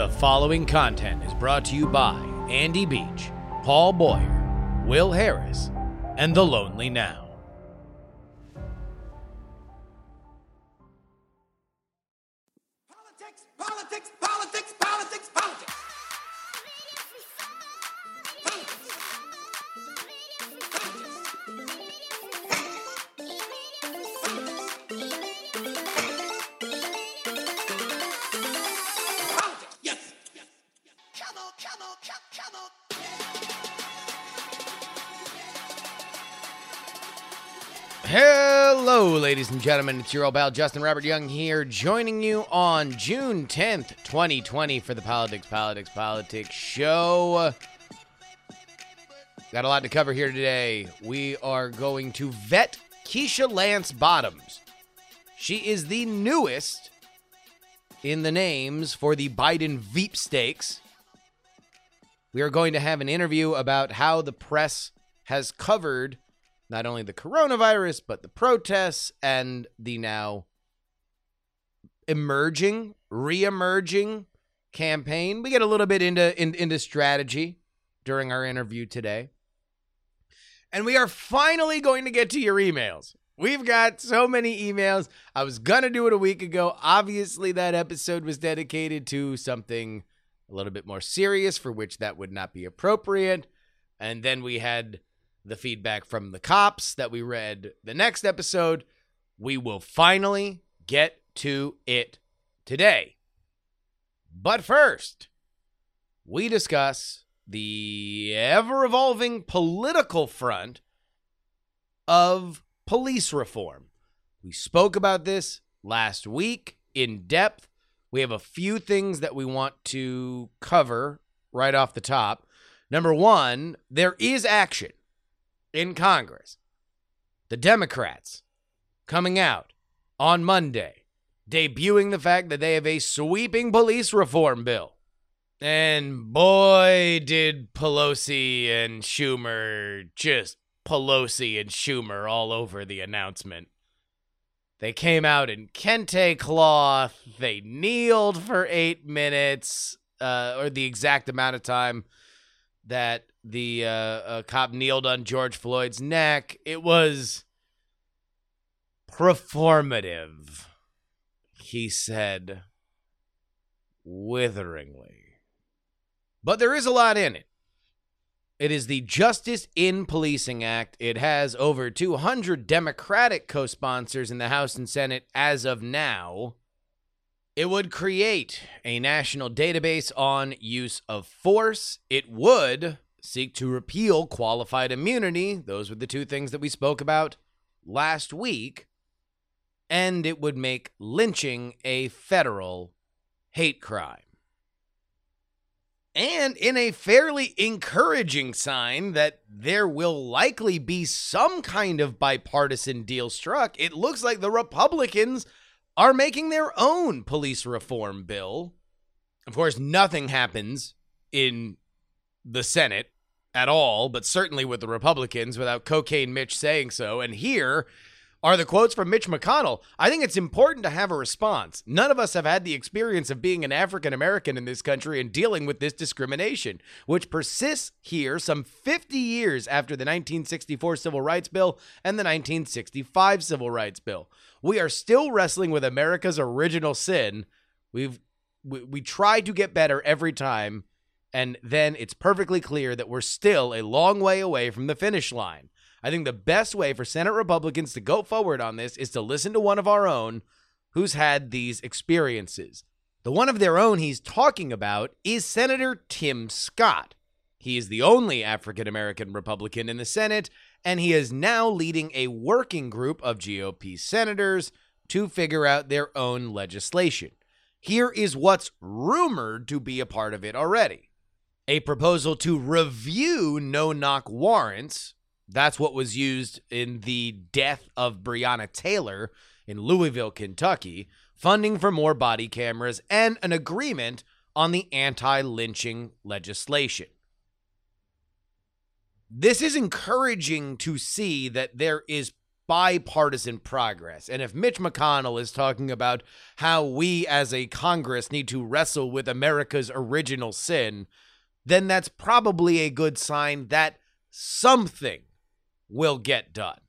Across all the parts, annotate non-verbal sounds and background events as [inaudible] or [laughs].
The following content is brought to you by Andy Beach, Paul Boyer, Will Harris, and The Lonely Now. And gentlemen. It's your old pal Justin Robert Young here, joining you on June 10th, 2020 for the Politics, Politics, Politics show. Got a lot to cover here today. We are going to vet Keisha Lance Bottoms. She is the newest in the names for the Biden Veep Stakes. We are going to have an interview about how the press has covered not only the coronavirus, but the protests and the now emerging, re-emerging campaign. We get a little bit into in, into strategy during our interview today. And we are finally going to get to your emails. We've got so many emails. I was going to do it a week ago. Obviously, that episode was dedicated to something a little bit more serious, for which that would not be appropriate. And then we had the feedback from the cops that we read the next episode. We will finally get to it today. But first, we discuss the ever evolving political front of police reform. We spoke about this last week in depth. We have a few things that we want to cover right off the top. Number one, there is action in Congress. The Democrats coming out on Monday, debuting the fact that they have a sweeping police reform bill. And boy, did Pelosi and Schumer just Pelosi and Schumer all over the announcement. They came out in kente cloth. They kneeled for eight minutes, uh, or the exact amount of time that the uh, uh, cop kneeled on George Floyd's neck. It was performative, he said witheringly. But there is a lot in it. It is the Justice in Policing Act. It has over 200 Democratic co sponsors in the House and Senate as of now. It would create a national database on use of force. It would seek to repeal qualified immunity. Those were the two things that we spoke about last week. And it would make lynching a federal hate crime. And in a fairly encouraging sign that there will likely be some kind of bipartisan deal struck, it looks like the Republicans are making their own police reform bill. Of course, nothing happens in the Senate at all, but certainly with the Republicans without Cocaine Mitch saying so. And here are the quotes from Mitch McConnell. I think it's important to have a response. None of us have had the experience of being an African American in this country and dealing with this discrimination, which persists here some 50 years after the 1964 Civil Rights Bill and the 1965 Civil Rights Bill. We are still wrestling with America's original sin. We've we, we try to get better every time, and then it's perfectly clear that we're still a long way away from the finish line. I think the best way for Senate Republicans to go forward on this is to listen to one of our own who's had these experiences. The one of their own he's talking about is Senator Tim Scott. He is the only African American Republican in the Senate, and he is now leading a working group of GOP senators to figure out their own legislation. Here is what's rumored to be a part of it already a proposal to review no knock warrants. That's what was used in the death of Breonna Taylor in Louisville, Kentucky, funding for more body cameras, and an agreement on the anti lynching legislation. This is encouraging to see that there is bipartisan progress. And if Mitch McConnell is talking about how we as a Congress need to wrestle with America's original sin, then that's probably a good sign that something will get done.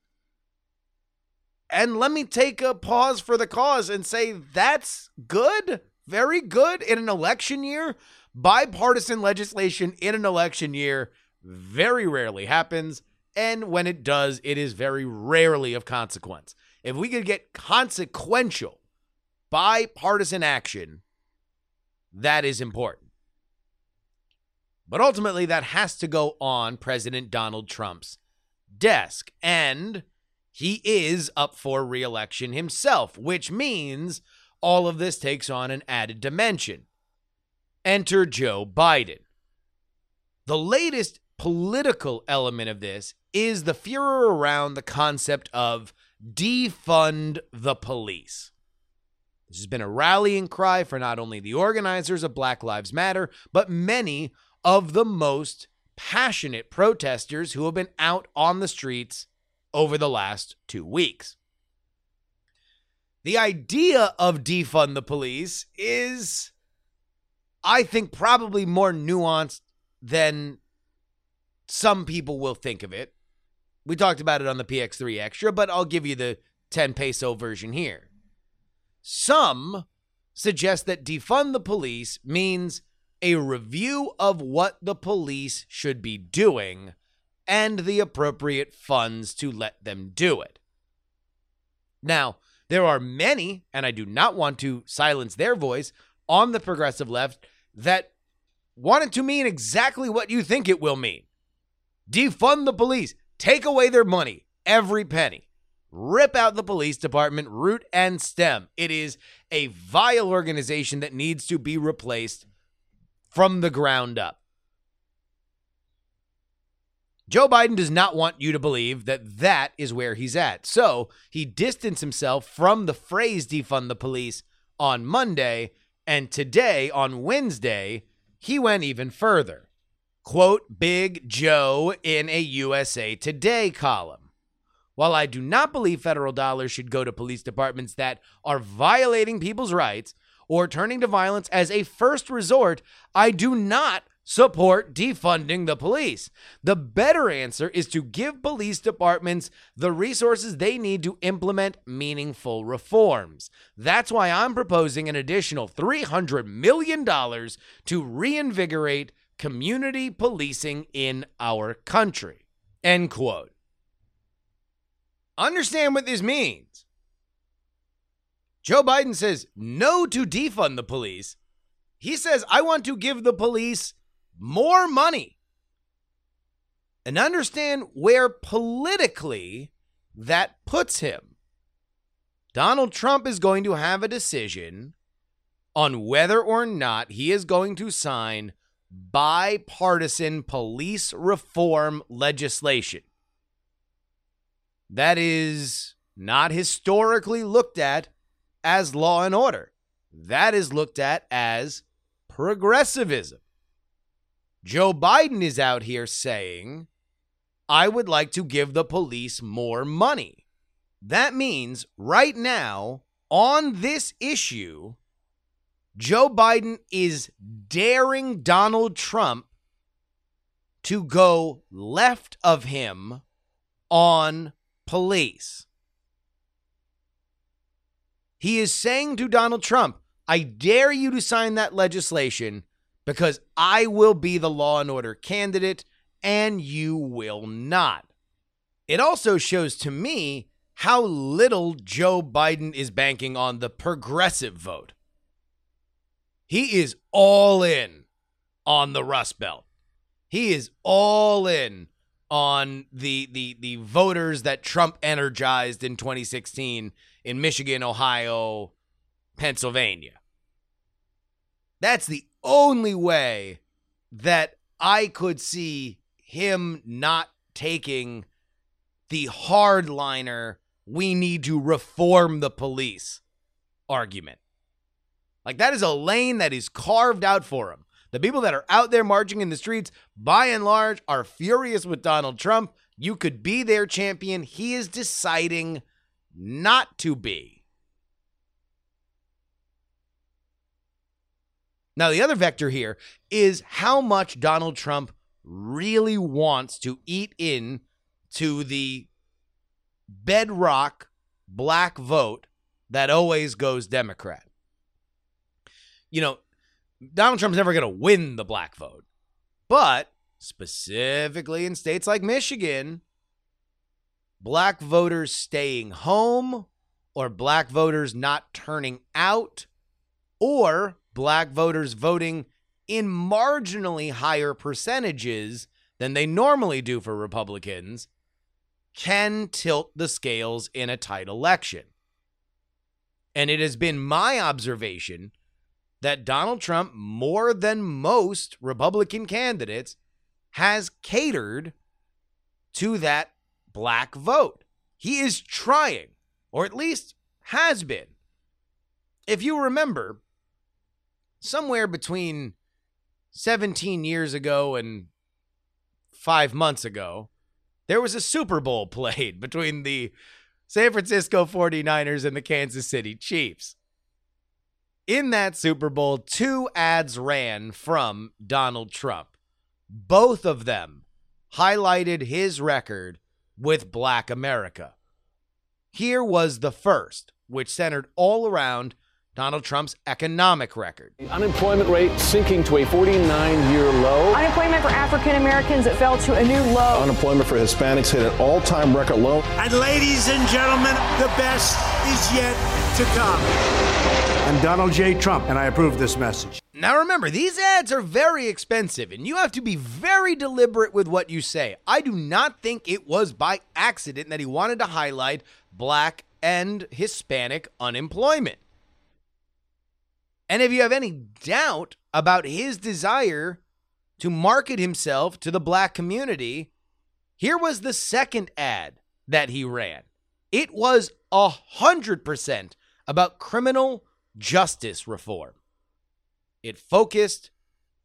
And let me take a pause for the cause and say that's good, very good in an election year. Bipartisan legislation in an election year very rarely happens. And when it does, it is very rarely of consequence. If we could get consequential bipartisan action, that is important. But ultimately, that has to go on President Donald Trump's desk. And he is up for reelection himself, which means all of this takes on an added dimension. Enter Joe Biden. The latest political element of this is the furor around the concept of defund the police. This has been a rallying cry for not only the organizers of Black Lives Matter, but many of the most passionate protesters who have been out on the streets over the last two weeks. The idea of defund the police is, I think, probably more nuanced than some people will think of it. We talked about it on the PX3 Extra, but I'll give you the 10 peso version here. Some suggest that defund the police means a review of what the police should be doing and the appropriate funds to let them do it. Now, there are many, and I do not want to silence their voice, on the progressive left that want it to mean exactly what you think it will mean defund the police, take away their money, every penny. Rip out the police department, root and stem. It is a vile organization that needs to be replaced from the ground up. Joe Biden does not want you to believe that that is where he's at. So he distanced himself from the phrase defund the police on Monday. And today, on Wednesday, he went even further. Quote Big Joe in a USA Today column. While I do not believe federal dollars should go to police departments that are violating people's rights or turning to violence as a first resort, I do not support defunding the police. The better answer is to give police departments the resources they need to implement meaningful reforms. That's why I'm proposing an additional $300 million to reinvigorate community policing in our country. End quote. Understand what this means. Joe Biden says no to defund the police. He says, I want to give the police more money. And understand where politically that puts him. Donald Trump is going to have a decision on whether or not he is going to sign bipartisan police reform legislation. That is not historically looked at as law and order. That is looked at as progressivism. Joe Biden is out here saying, I would like to give the police more money. That means right now, on this issue, Joe Biden is daring Donald Trump to go left of him on police. He is saying to Donald Trump, I dare you to sign that legislation because I will be the law and order candidate and you will not. It also shows to me how little Joe Biden is banking on the progressive vote. He is all in on the Rust Belt. He is all in on the the the voters that Trump energized in 2016 in Michigan, Ohio, Pennsylvania. That's the only way that I could see him not taking the hardliner, we need to reform the police argument. Like, that is a lane that is carved out for him. The people that are out there marching in the streets, by and large, are furious with Donald Trump. You could be their champion. He is deciding not to be. Now, the other vector here is how much Donald Trump really wants to eat in to the bedrock black vote that always goes Democrat. You know, Donald Trump's never going to win the black vote, but specifically in states like Michigan, black voters staying home or black voters not turning out or black voters voting in marginally higher percentages than they normally do for Republicans can tilt the scales in a tight election. And it has been my observation that Donald Trump, more than most Republican candidates, has catered to that black vote. He is trying, or at least has been. If you remember, somewhere between 17 years ago and five months ago, there was a Super Bowl [laughs] played between the San Francisco 49ers and the Kansas City Chiefs. In that Super Bowl, two ads ran from Donald Trump. Both of them highlighted his record with Black America. Here was the first, which centered all around Donald Trump's economic record. The unemployment rate sinking to a 49 year low. Unemployment for African Americans it fell to a new low. Unemployment for Hispanics hit an all time record low. And ladies and gentlemen, the best is yet to come. I'm Donald J. Trump, and I approve this message. Now remember, these ads are very expensive, and you have to be very deliberate with what you say. I do not think it was by accident that he wanted to highlight black and Hispanic unemployment. And if you have any doubt about his desire to market himself to the black community, here was the second ad that he ran. It was a hundred percent about criminal justice reform. It focused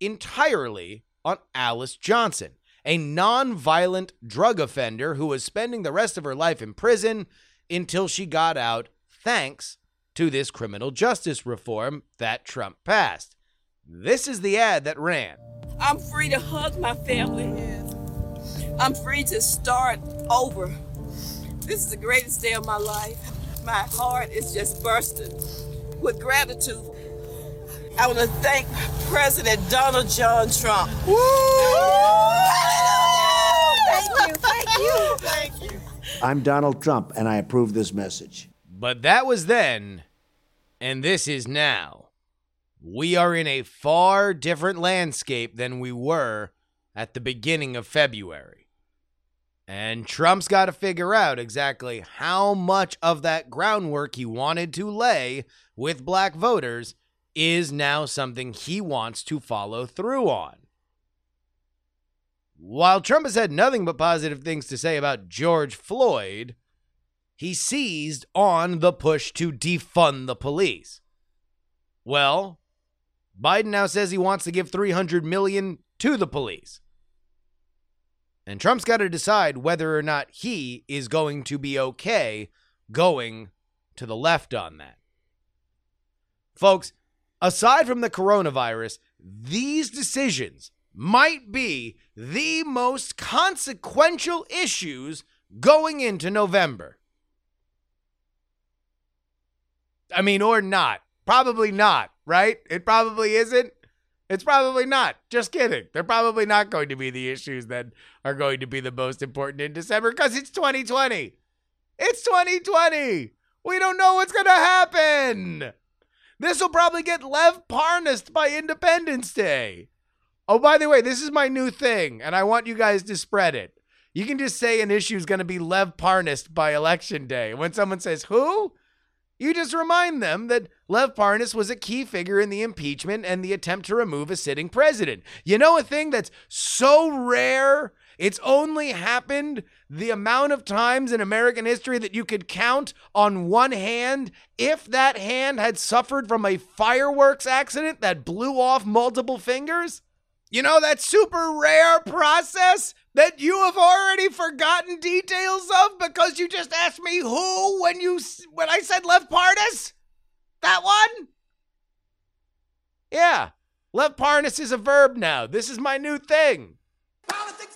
entirely on Alice Johnson, a non-violent drug offender who was spending the rest of her life in prison until she got out thanks to this criminal justice reform that Trump passed. This is the ad that ran. I'm free to hug my family. I'm free to start over. This is the greatest day of my life. My heart is just bursting with gratitude. I want to thank President Donald John Trump. Thank you, thank you. Thank you. I'm Donald Trump, and I approve this message. But that was then, and this is now. We are in a far different landscape than we were at the beginning of February. And Trump's got to figure out exactly how much of that groundwork he wanted to lay with black voters is now something he wants to follow through on. While Trump has had nothing but positive things to say about George Floyd, he seized on the push to defund the police. Well, Biden now says he wants to give 300 million to the police. And Trump's got to decide whether or not he is going to be okay going to the left on that. Folks, aside from the coronavirus, these decisions might be the most consequential issues going into November. I mean, or not. Probably not, right? It probably isn't. It's probably not. Just kidding. They're probably not going to be the issues that are going to be the most important in December because it's 2020. It's 2020. We don't know what's going to happen. This will probably get Lev Parnas by Independence Day. Oh, by the way, this is my new thing, and I want you guys to spread it. You can just say an issue is going to be Lev Parnas by Election Day. When someone says, Who? You just remind them that Lev Parnas was a key figure in the impeachment and the attempt to remove a sitting president. You know, a thing that's so rare, it's only happened the amount of times in American history that you could count on one hand if that hand had suffered from a fireworks accident that blew off multiple fingers? You know, that super rare process that you have already forgotten details of because you just asked me who when you when I said Lev Parnas? That one? Yeah. Lev Parnas is a verb now. This is my new thing. Politics.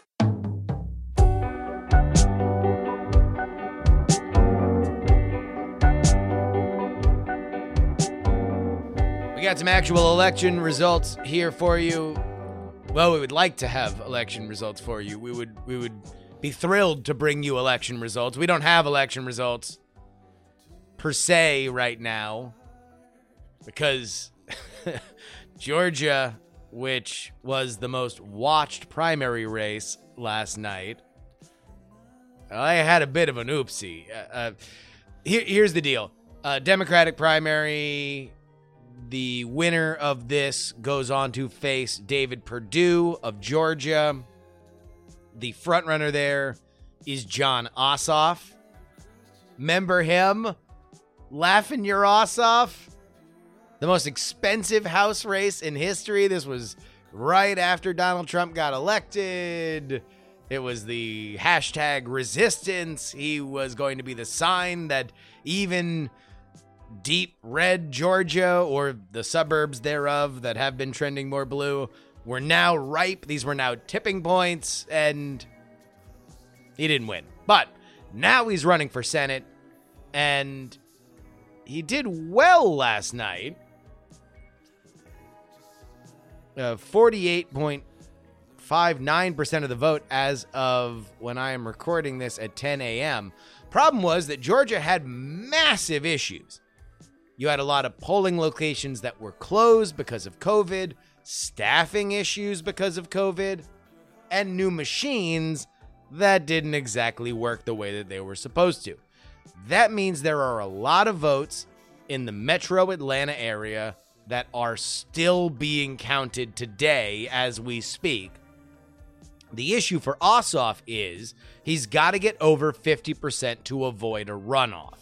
Got some actual election results here for you. Well, we would like to have election results for you. We would we would be thrilled to bring you election results. We don't have election results per se right now because [laughs] Georgia, which was the most watched primary race last night, I had a bit of an oopsie. Uh, uh, here, here's the deal: uh, Democratic primary. The winner of this goes on to face David Perdue of Georgia. The frontrunner there is Jon Ossoff. Remember him? Laughing your ass off? The most expensive House race in history. This was right after Donald Trump got elected. It was the hashtag resistance. He was going to be the sign that even deep red Georgia or the suburbs thereof that have been trending more blue were now ripe. These were now tipping points, and he didn't win. But now he's running for Senate, and he did well last night. Uh, 48.59% of the vote as of when I am recording this at 10 a.m. Problem was that Georgia had massive issues. You had a lot of polling locations that were closed because of COVID, staffing issues because of COVID, and new machines that didn't exactly work the way that they were supposed to. That means there are a lot of votes in the metro Atlanta area that are still being counted today as we speak. The issue for Ossoff is he's got to get over 50% to avoid a runoff.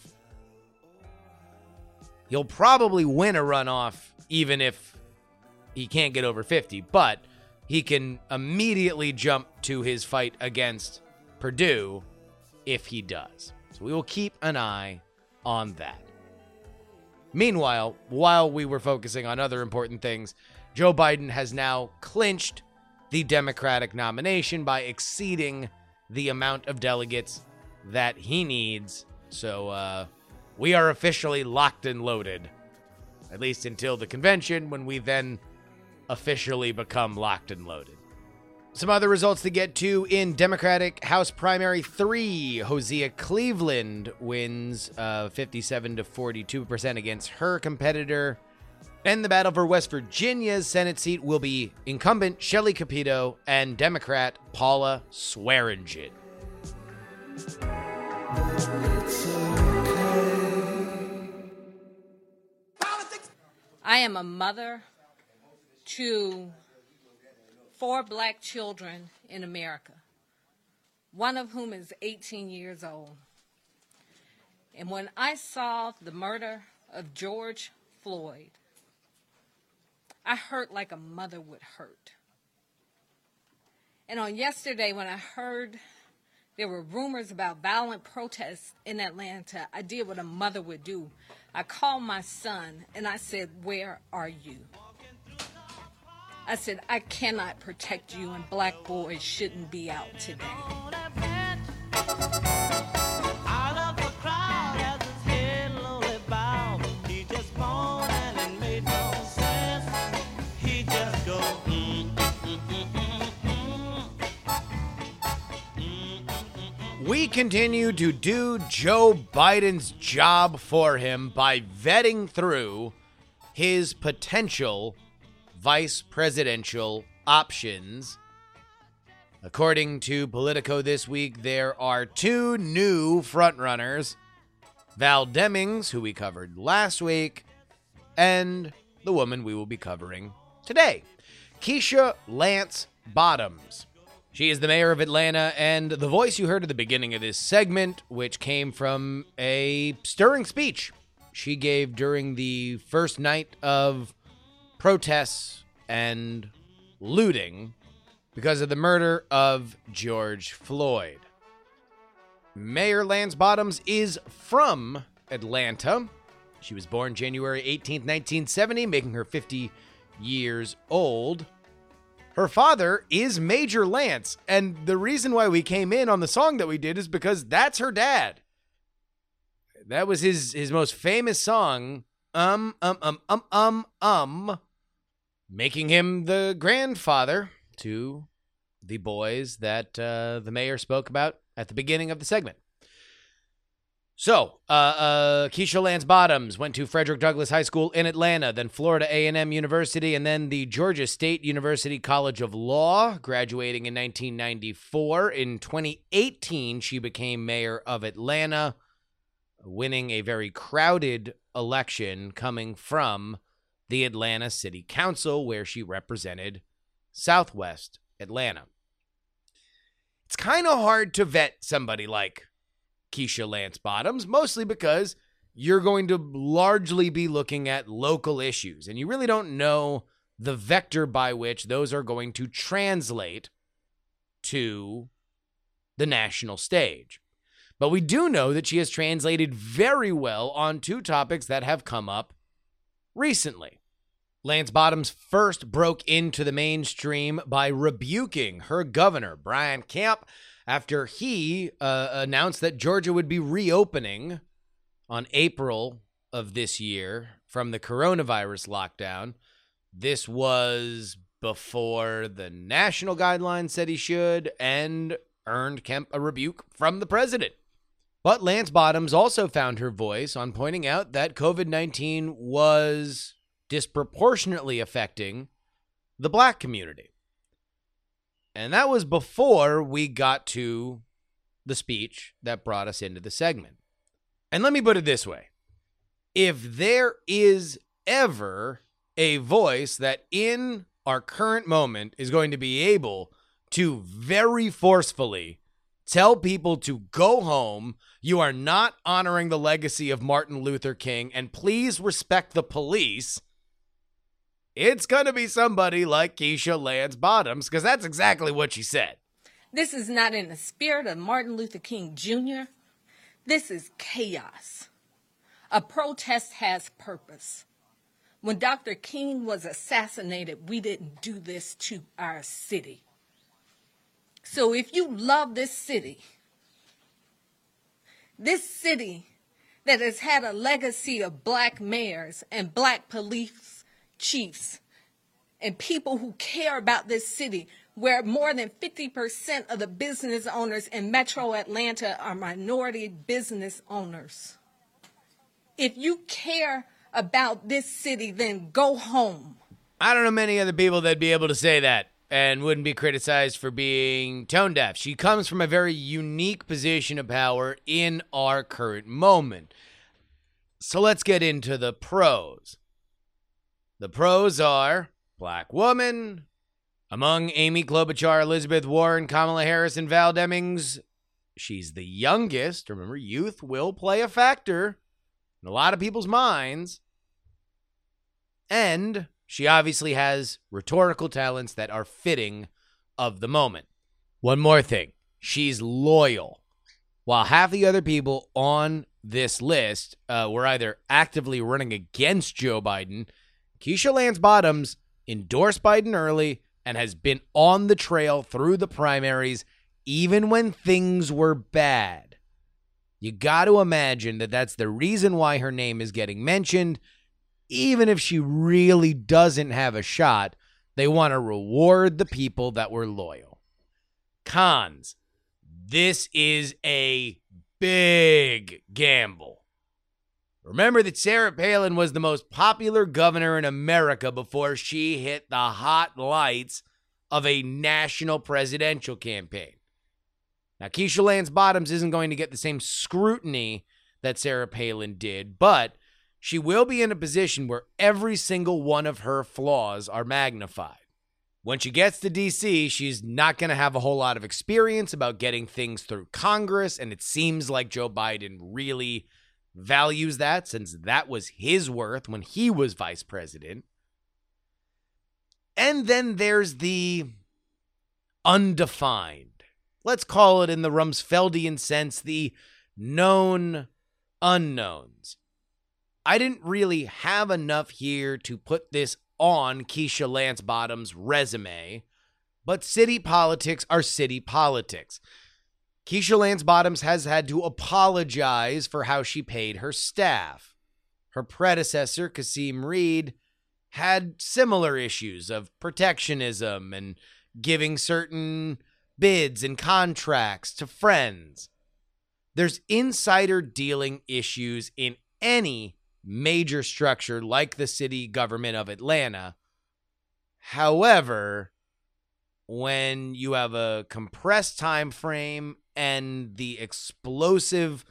He'll probably win a runoff even if he can't get over 50, but he can immediately jump to his fight against Perdue if he does. So we will keep an eye on that. Meanwhile, while we were focusing on other important things, Joe Biden has now clinched the Democratic nomination by exceeding the amount of delegates that he needs. So uh, we are officially locked and loaded, at least until the convention, when we then officially become locked and loaded. Some other results to get to in Democratic House Primary 3. Hosea Cleveland wins uh, 57 to 42% against her competitor. And the battle for West Virginia's Senate seat will be incumbent Shelley Capito and Democrat Paula Swearengin. I am a mother to four black children in America, one of whom is 18 years old. And when I saw the murder of George Floyd, I hurt like a mother would hurt. And on yesterday, when I heard there were rumors about violent protests in Atlanta, I did what a mother would do. I called my son and I said, Where are you? I said, I cannot protect you, and black boys shouldn't be out today. We continue to do Joe Biden's job for him by vetting through his potential vice presidential options. According to Politico this week, there are two new frontrunners Val Demings, who we covered last week, and the woman we will be covering today, Keisha Lance Bottoms. She is the mayor of Atlanta and the voice you heard at the beginning of this segment, which came from a stirring speech she gave during the first night of protests and looting because of the murder of George Floyd. Mayor Lance Bottoms is from Atlanta. She was born January 18th, 1970, making her 50 years old. Her father is Major Lance, and the reason why we came in on the song that we did is because that's her dad. That was his his most famous song, um um um um um um, making him the grandfather to the boys that uh, the mayor spoke about at the beginning of the segment. So, uh, uh, Keisha Lance Bottoms went to Frederick Douglass High School in Atlanta, then Florida A&M University, and then the Georgia State University College of Law, graduating in 1994. In 2018, she became mayor of Atlanta, winning a very crowded election coming from the Atlanta City Council, where she represented Southwest Atlanta. It's kind of hard to vet somebody like Keisha Lance Bottoms, mostly because you're going to largely be looking at local issues, and you really don't know the vector by which those are going to translate to the national stage. But we do know that she has translated very well on two topics that have come up recently. Lance Bottoms first broke into the mainstream by rebuking her governor, Brian Kemp, after he uh, announced that Georgia would be reopening on April of this year from the coronavirus lockdown. This was before the national guidelines said he should and earned Kemp a rebuke from the president. But Lance Bottoms also found her voice on pointing out that COVID 19 was disproportionately affecting the black community. And that was before we got to the speech that brought us into the segment. And let me put it this way if there is ever a voice that in our current moment is going to be able to very forcefully tell people to go home, you are not honoring the legacy of Martin Luther King, and please respect the police it's going to be somebody like Keisha Lance Bottoms because that's exactly what she said. This is not in the spirit of Martin Luther King Jr. This is chaos. A protest has purpose. When Dr. King was assassinated, we didn't do this to our city. So if you love this city, this city that has had a legacy of black mayors and black police chiefs and people who care about this city, where more than 50% of the business owners in metro Atlanta are minority business owners. If you care about this city, then go home. I don't know many other people that'd be able to say that and wouldn't be criticized for being tone deaf. She comes from a very unique position of power in our current moment. So let's get into the pros. The pros are Black Woman. Among Amy Klobuchar, Elizabeth Warren, Kamala Harris, and Val Demings, she's the youngest. Remember, youth will play a factor in a lot of people's minds. And she obviously has rhetorical talents that are fitting of the moment. One more thing she's loyal. While half the other people on this list uh, were either actively running against Joe Biden Keisha Lance Bottoms endorsed Biden early and has been on the trail through the primaries, even when things were bad. You got to imagine that that's the reason why her name is getting mentioned. Even if she really doesn't have a shot, they want to reward the people that were loyal. Cons. This is a big gamble. Remember that Sarah Palin was the most popular governor in America before she hit the hot lights of a national presidential campaign. Now, Keisha Lance Bottoms isn't going to get the same scrutiny that Sarah Palin did, but she will be in a position where every single one of her flaws are magnified. When she gets to DC, she's not going to have a whole lot of experience about getting things through Congress, and it seems like Joe Biden really values that since that was his worth when he was vice president. And then there's the undefined. Let's call it in the Rumsfeldian sense the known unknowns. I didn't really have enough here to put this on Keisha Lance Bottom's resume, but city politics are city politics. Keisha Lance Bottoms has had to apologize for how she paid her staff. Her predecessor, Kasim Reed, had similar issues of protectionism and giving certain bids and contracts to friends. There's insider dealing issues in any major structure like the city government of Atlanta. However, when you have a compressed time frame and the explosive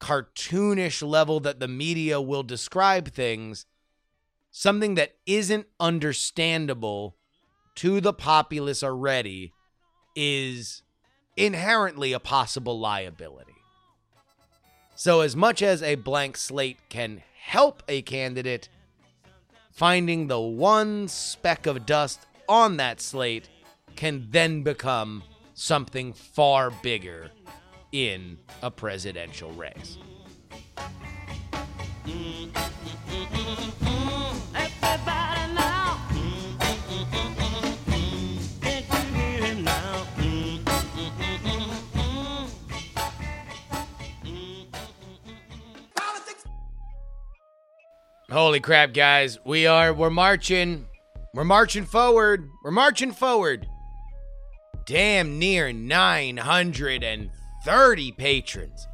cartoonish level that the media will describe things, something that isn't understandable to the populace already is inherently a possible liability. So, as much as a blank slate can help a candidate, finding the one speck of dust on that slate can then become something far bigger in a presidential race. Everybody now. Can't you hear him now? Politics. Holy crap, guys. We are, we're marching. We're marching forward. We're marching forward. Damn near 930 patrons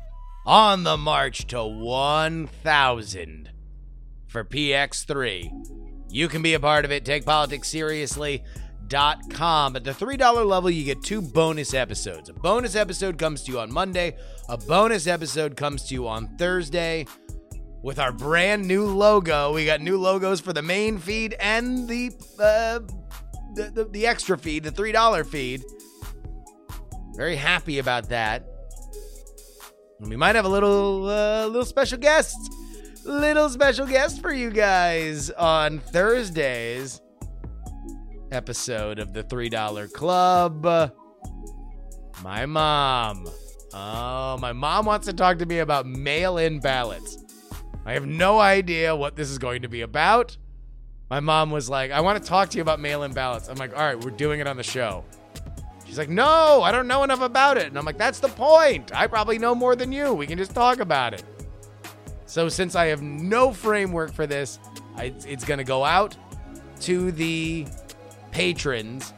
on the march to 1,000 for PX3. You can be a part of it. Take politics seriously.com. At the $3 level, you get two bonus episodes. A bonus episode comes to you on Monday, a bonus episode comes to you on Thursday with our brand new logo. We got new logos for the main feed and the uh, the, the, the extra feed, the three dollar feed. Very happy about that. And we might have a little uh, little special guest, little special guest for you guys on Thursdays episode of the three dollar club. My mom. Oh, my mom wants to talk to me about mail in ballots. I have no idea what this is going to be about. My mom was like, I want to talk to you about mail in ballots. I'm like, all right, we're doing it on the show. She's like, no, I don't know enough about it. And I'm like, that's the point. I probably know more than you. We can just talk about it. So, since I have no framework for this, I, it's going to go out to the patrons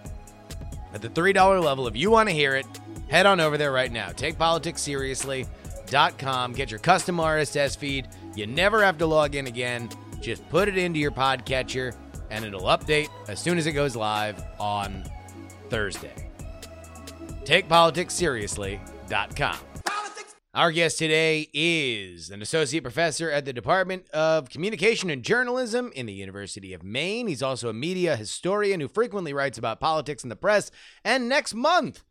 at the $3 level. If you want to hear it, head on over there right now. TakePoliticsSeriously.com. Get your custom RSS feed. You never have to log in again. Just put it into your podcatcher and it'll update as soon as it goes live on Thursday. TakePoliticsSeriously.com. Politics. Our guest today is an associate professor at the Department of Communication and Journalism in the University of Maine. He's also a media historian who frequently writes about politics in the press. And next month,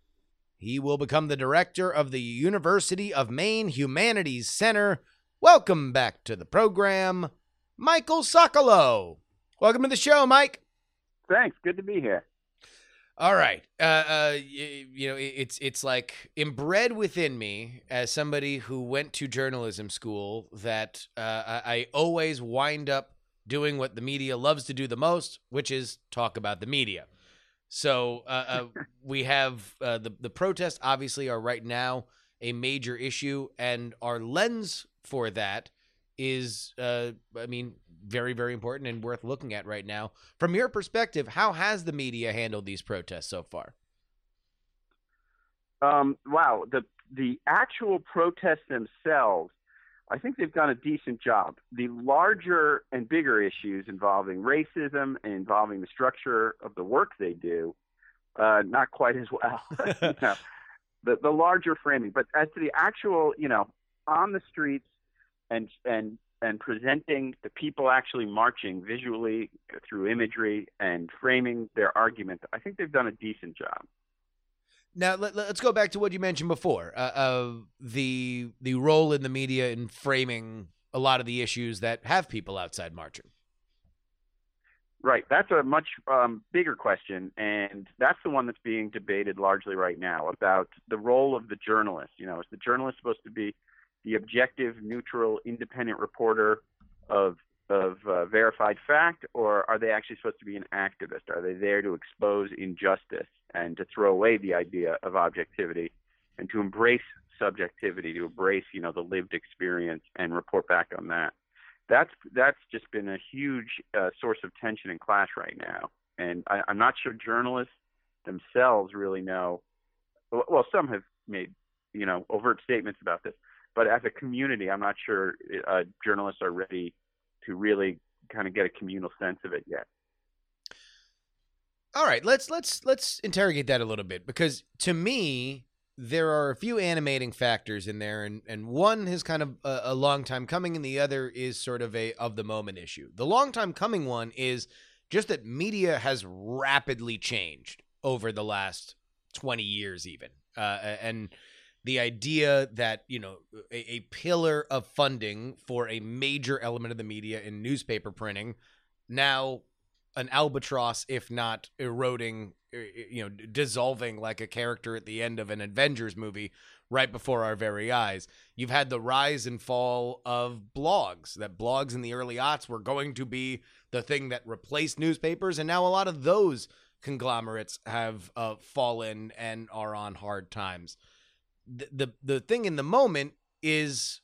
he will become the director of the University of Maine Humanities Center. Welcome back to the program, Michael Socolow. Welcome to the show, Mike. Thanks. Good to be here. All right. Uh, uh, you know, it's it's like inbred within me as somebody who went to journalism school that uh, I, always wind up doing what the media loves to do the most, which is talk about the media. So uh, uh, [laughs] we have uh, the the protests. Obviously, are right now a major issue, and our lens for that is, uh, I mean, very very important and worth looking at right now. From your perspective, how has the media handled these protests so far? Um, wow, the the actual protests themselves, I think they've done a decent job. The larger and bigger issues involving racism and involving the structure of the work they do, uh, not quite as well. [laughs] [laughs] you know, the the larger framing, but as to the actual, you know, on the streets and and and presenting the people actually marching visually through imagery and framing their argument, I think they've done a decent job. Now let, us go back to what you mentioned before uh, of the the role in the media in framing a lot of the issues that have people outside marching. Right. That's a much um, bigger question, and that's the one that's being debated largely right now about the role of the journalist. You know, is the journalist supposed to be the objective, neutral, independent reporter of of uh, verified fact, or are they actually supposed to be an activist? Are they there to expose injustice and to throw away the idea of objectivity and to embrace subjectivity, to embrace you know the lived experience and report back on that? that's that's just been a huge uh, source of tension and clash right now. And I, I'm not sure journalists themselves really know. Well, some have made you know overt statements about this, but as a community, I'm not sure uh, journalists are ready to really kind of get a communal sense of it yet. All right, let's let's let's interrogate that a little bit because to me, there are a few animating factors in there, and and one is kind of a, a long time coming, and the other is sort of a of the moment issue. The long time coming one is just that media has rapidly changed over the last twenty years, even, uh, and the idea that you know a, a pillar of funding for a major element of the media in newspaper printing now an albatross, if not eroding, you know, dissolving like a character at the end of an Avengers movie right before our very eyes. You've had the rise and fall of blogs, that blogs in the early aughts were going to be the thing that replaced newspapers. And now a lot of those conglomerates have uh, fallen and are on hard times. The, the, thing in the moment is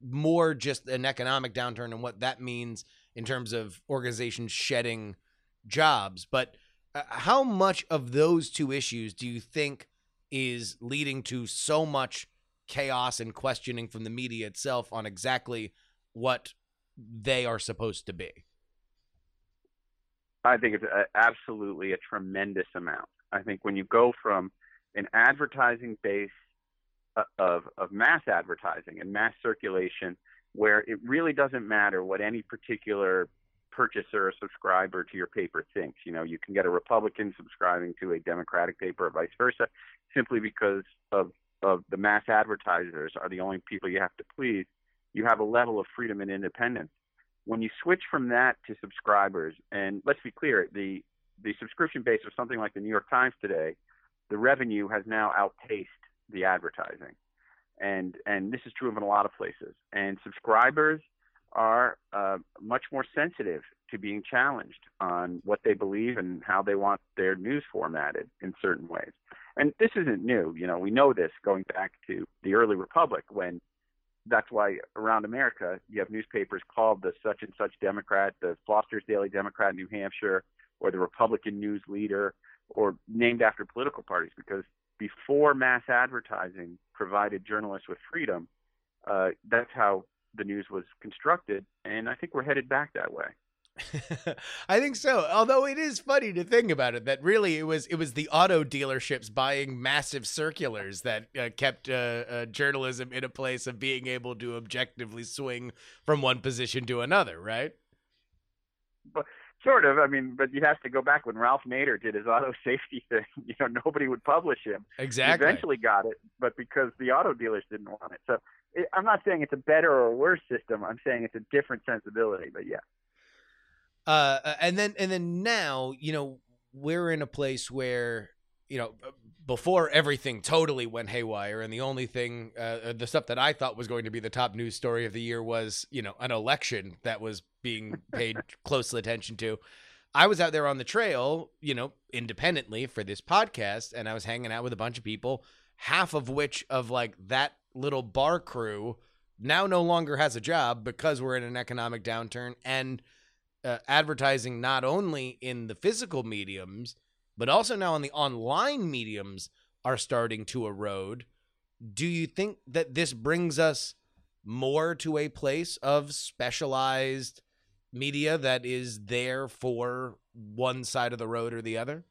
more just an economic downturn and what that means in terms of organizations shedding jobs. But uh, how much of those two issues do you think is leading to so much chaos and questioning from the media itself on exactly what they are supposed to be? I think it's a, absolutely a tremendous amount. I think when you go from an advertising base uh, Uh, of of mass advertising and mass circulation where it really doesn't matter what any particular purchaser or subscriber to your paper thinks. You know, you can get a Republican subscribing to a Democratic paper or vice versa simply because of of the mass advertisers are the only people you have to please. You have a level of freedom and independence. When you switch from that to subscribers, and let's be clear, the the subscription base of something like the New York Times today, the revenue has now outpaced the advertising. And and this is true of in a lot of places. And subscribers are uh, much more sensitive to being challenged on what they believe and how they want their news formatted in certain ways. And this isn't new. You know, we know this going back to the early republic when that's why around America you have newspapers called the such and such Democrat, the Foster's Daily Democrat in New Hampshire, or the Republican News Leader, or named after political parties because before mass advertising provided journalists with freedom, uh, that's how the news was constructed, and I think we're headed back that way. [laughs] I think so. Although it is funny to think about it, that really it was it was the auto dealerships buying massive circulars that uh, kept uh, uh, journalism in a place of being able to objectively swing from one position to another, right? But sort of. I mean, but you have to go back when Ralph Nader did his auto [laughs] safety thing. You know, nobody would publish him. Exactly. He eventually got it, but because the auto dealers didn't want it. So it, I'm not saying it's a better or worse system. I'm saying it's a different sensibility. But yeah. Uh, and then and then now, you know, we're in a place where you know before everything totally went haywire and the only thing uh, the stuff that i thought was going to be the top news story of the year was you know an election that was being [laughs] paid close attention to i was out there on the trail you know independently for this podcast and i was hanging out with a bunch of people half of which of like that little bar crew now no longer has a job because we're in an economic downturn and uh, advertising not only in the physical mediums but also now on the online mediums are starting to erode. Do you think that this brings us more to a place of specialized media that is there for one side of the road or the other?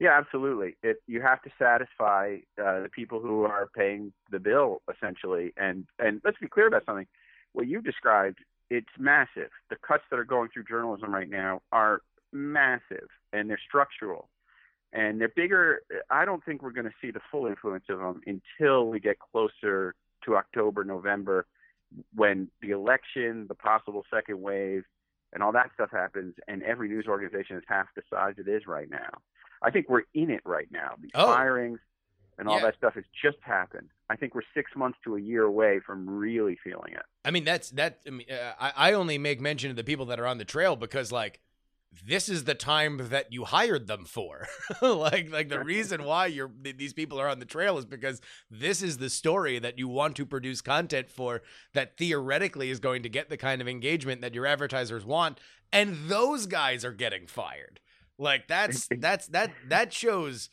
Yeah, absolutely. It you have to satisfy uh, the people who are paying the bill essentially, and and let's be clear about something. What you described, it's massive. The cuts that are going through journalism right now are massive and they're structural and they're bigger. I don't think we're going to see the full influence of them until we get closer to October, November, when the election, the possible second wave, and all that stuff happens, and every news organization is half the size it is right now. I think we're in it right now. These Oh. firings and all Yeah. that stuff has just happened. I think we're six months to a year away from really feeling it. I mean, that's that. I mean, uh, I, I only make mention of the people that are on the trail because, like, this is the time that you hired them for. [laughs] like, like the reason why you're these people are on the trail is because this is the story that you want to produce content for that theoretically is going to get the kind of engagement that your advertisers want, and those guys are getting fired. Like, that's [laughs] that's that that shows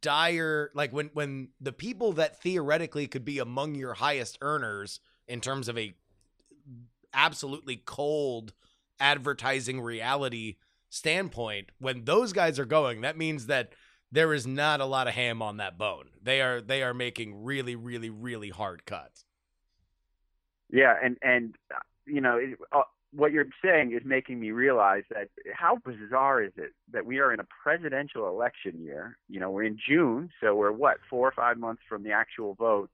dire like when when the people that theoretically could be among your highest earners in terms of a absolutely cold advertising reality standpoint when those guys are going that means that there is not a lot of ham on that bone they are they are making really really really hard cuts Yeah, and and uh, you know it, uh, what you're saying is making me realize that how bizarre is it that we are in a presidential election year? You know, we're in June, so we're what four or five months from the actual vote,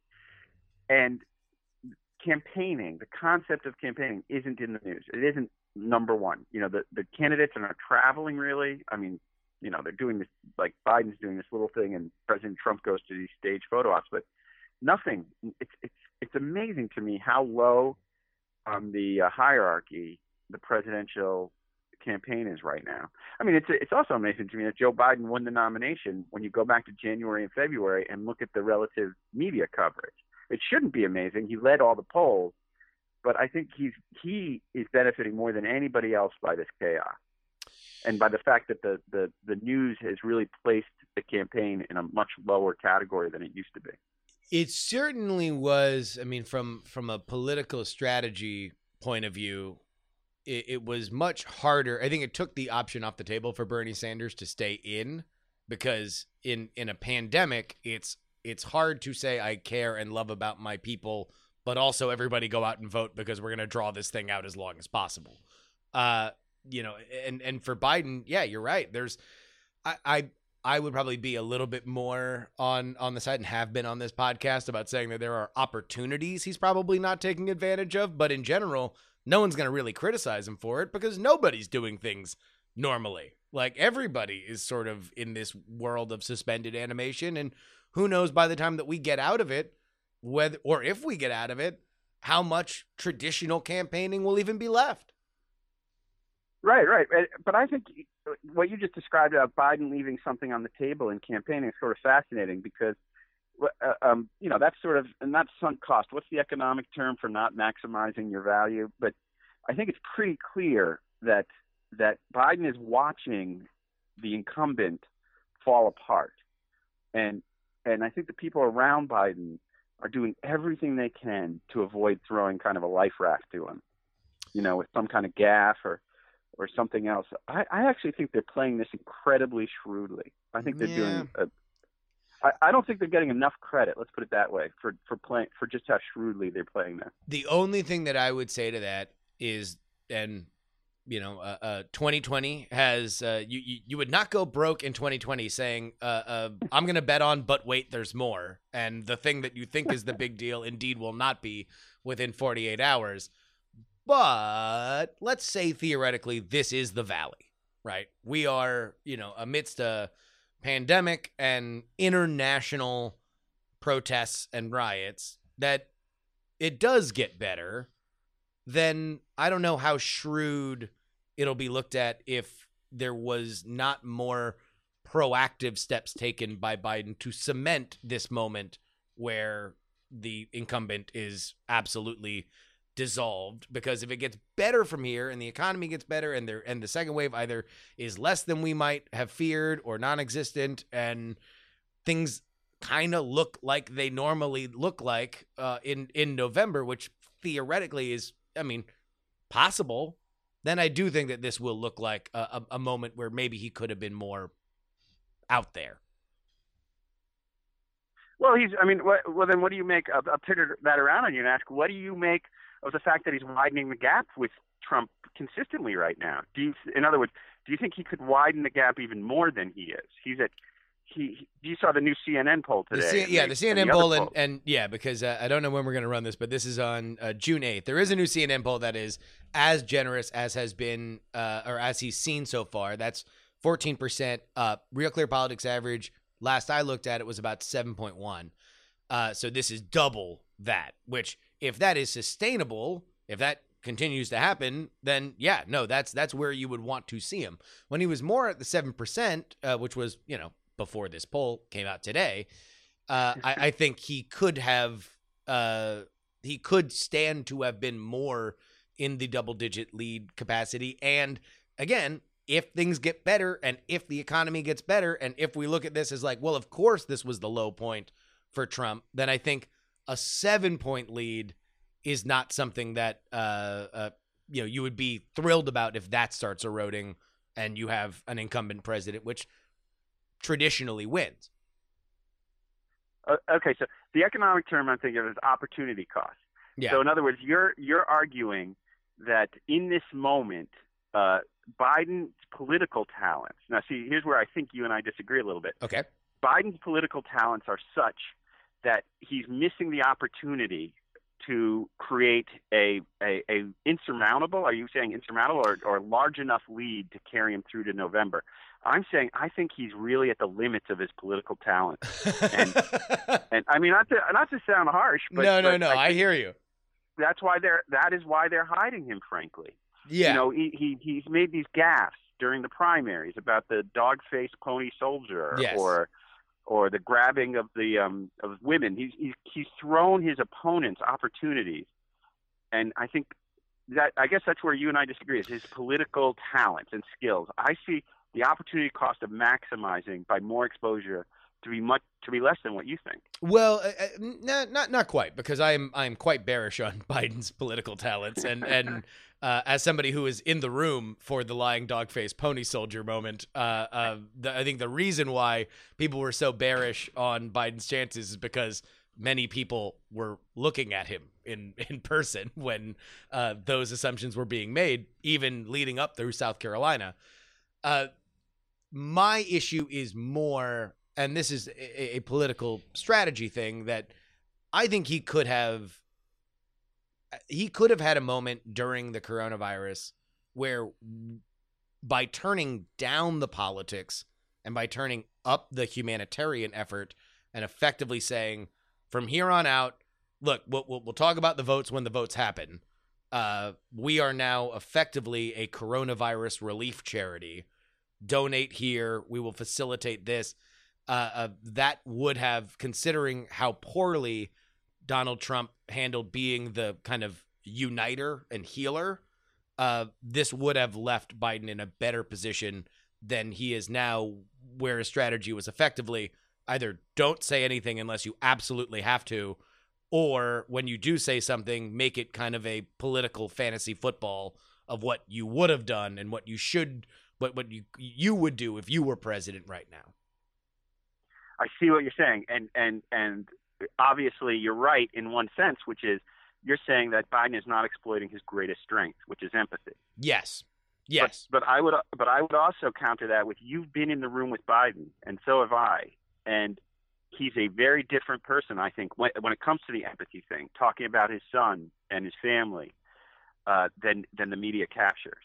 and campaigning, the concept of campaigning, isn't in the news. It isn't number one. You know, the the candidates are not traveling really. I mean, you know, they're doing this like Biden's doing this little thing, and President Trump goes to these stage photo ops, but nothing. It's it's it's amazing to me how low on the uh, hierarchy the presidential campaign is right now. I mean, it's it's also amazing to me that Joe Biden won the nomination when you go back to January and February and look at the relative media coverage. It shouldn't be amazing. He led all the polls, but I think he's he is benefiting more than anybody else by this chaos. And by the fact that the, the, the news has really placed the campaign in a much lower category than it used to be. It certainly was. I mean, from from a political strategy point of view, it, it was much harder. I think it took the option off the table for Bernie Sanders to stay in because in in a pandemic, it's it's hard to say I care and love about my people, but also everybody go out and vote because we're gonna draw this thing out as long as possible. Uh, you know, and and for Biden, yeah, you're right. There's, I I I would probably be a little bit more on on the side and have been on this podcast about saying that there are opportunities he's probably not taking advantage of, but in general, no one's going to really criticize him for it because nobody's doing things normally. Like everybody is sort of in this world of suspended animation and who knows by the time that we get out of it whether or if we get out of it how much traditional campaigning will even be left. Right, right. But I think what you just described about Biden leaving something on the table in campaigning is sort of fascinating because, uh, um, you know, that's sort of not sunk cost. What's the economic term for not maximizing your value? But I think it's pretty clear that that Biden is watching the incumbent fall apart, and and I think the people around Biden are doing everything they can to avoid throwing kind of a life raft to him, you know, with some kind of gaffe or or something else. I, I actually think they're playing this incredibly shrewdly. I think they're doing. A, I, I don't think they're getting enough credit. Let's put it that way for for playing for just how shrewdly they're playing this. The only thing that I would say to that is, and you know, uh, uh, 2020 has uh, you, you you would not go broke in 2020 saying, uh, uh, "I'm going to bet on," but wait, there's more, and the thing that you think is the big deal [laughs] indeed will not be within 48 hours. But let's say theoretically this is the valley, right? We are, you know, amidst a pandemic and international protests and riots that it does get better, then I don't know how shrewd it'll be looked at if there was not more proactive steps taken by Biden to cement this moment where the incumbent is absolutely dissolved. Because if it gets better from here and the economy gets better and there and the second wave either is less than we might have feared or non-existent and things kind of look like they normally look like uh, in in November which theoretically is I mean possible then I do think that this will look like a, a, a moment where maybe he could have been more out there Well, he's. I mean, what, well, then what do you make? I'll, pivot that around on you and ask, what do you make of the fact that he's widening the gap with Trump consistently right now? Do you, in other words, do you think he could widen the gap even more than he is? He's at he, you saw the new CNN poll The today. C- yeah, and the they- and CNN other poll, and, yeah, because uh, I don't know when we're going to run this, but this is on uh, June 8th. There is a new CNN poll that is as generous as has been, uh, or as he's seen so far. That's 14% up. Real Clear Politics average, last I looked at it, was about 7.1. Uh, so this is double that, which if that is sustainable, if that continues to happen, then yeah, no, that's that's where you would want to see him. When he was more at the seven percent, uh, which was you know before this poll came out today, uh, I, [laughs] I think he could have uh, he could stand to have been more in the double digit lead capacity. And again, if things get better and if the economy gets better, and if we look at this as like, well, of course this was the low point for Trump, then I think a seven point lead is not something that uh, uh you know you would be thrilled about if that starts eroding and you have an incumbent president which traditionally wins Uh, okay, so the economic term I'm thinking of is opportunity cost. yeah So in other words, you're you're arguing that in this moment, uh, Biden's political talents. Now, see, here's where I think you and I disagree a little bit. okay Biden's political talents are such that he's missing the opportunity to create a, a, a insurmountable, are you saying insurmountable or, or large enough lead to carry him through to November? I'm saying I think he's really at the limits of his political talent. [laughs] And I mean, not to, not to sound harsh, but no no but no I I hear you that's why they're that is why they're hiding him, frankly. yeah You know, he, he he's made these gaffes during the primaries about the dog-faced pony soldier Yes. or or the grabbing of the um of women. He's he's he's thrown his opponents opportunities. And I think that I guess that's where you and I disagree is his political talents and skills. I see the opportunity cost of maximizing by more exposure to be much to be less than what you think. Well, uh, uh, not not not quite because I'm I'm quite bearish on [laughs] Biden's political talents and and [laughs] uh, as somebody who is in the room for the lying dog face pony soldier moment, uh, uh, the, I think the reason why people were so bearish on Biden's chances is because many people were looking at him in [laughs] in person when uh, those assumptions were being made, even leading up through South Carolina. My issue is more, and this is a, a political strategy thing that I think he could have. He could have had a moment during the coronavirus where, by turning down the politics and by turning up the humanitarian effort and effectively saying, from here on out, look, we'll, we'll, we'll talk about the votes when the votes happen. Uh, we are now effectively a coronavirus relief charity donate here. We will facilitate this. Uh, uh, that would have, considering how poorly Donald Trump handled being the kind of uniter and healer, uh, this would have left Biden in a better position than he is now, where his strategy was effectively either don't say anything unless you absolutely have to, or when you do say something, make it kind of a political fantasy football of what you would have done and what you should what what you you would do if you were president right now. I see what you're saying, and and and obviously you're right in one sense, which is you're saying that Biden is not exploiting his greatest strength, which is empathy. Yes. Yes. But, but I would but I would also counter that with you've been in the room with Biden, and so have I, and he's a very different person. I think when when it comes to the empathy thing, talking about his son and his family, uh, than than the media captures.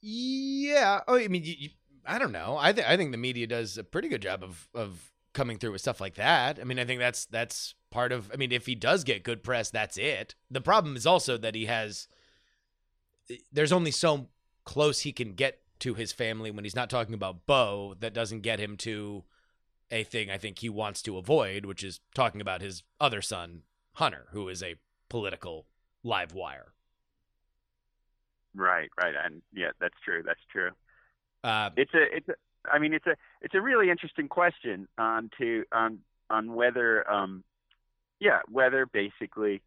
Yeah. Oh, I mean, you, you, I don't know. I think I think the media does a pretty good job of of coming through with stuff like that. I mean, I think that's that's part of. I mean, if he does get good press, that's it. The problem is also that he has. Eh, there's only so close he can get to his family when he's not talking about Bo. That doesn't get him to a thing I think he wants to avoid, which is talking about his other son, Hunter, who is a political live wire. Right, right, and yeah, that's true. That's true. Uh, it's a it's a I mean it's a it's a really interesting question on to on on whether um yeah whether basically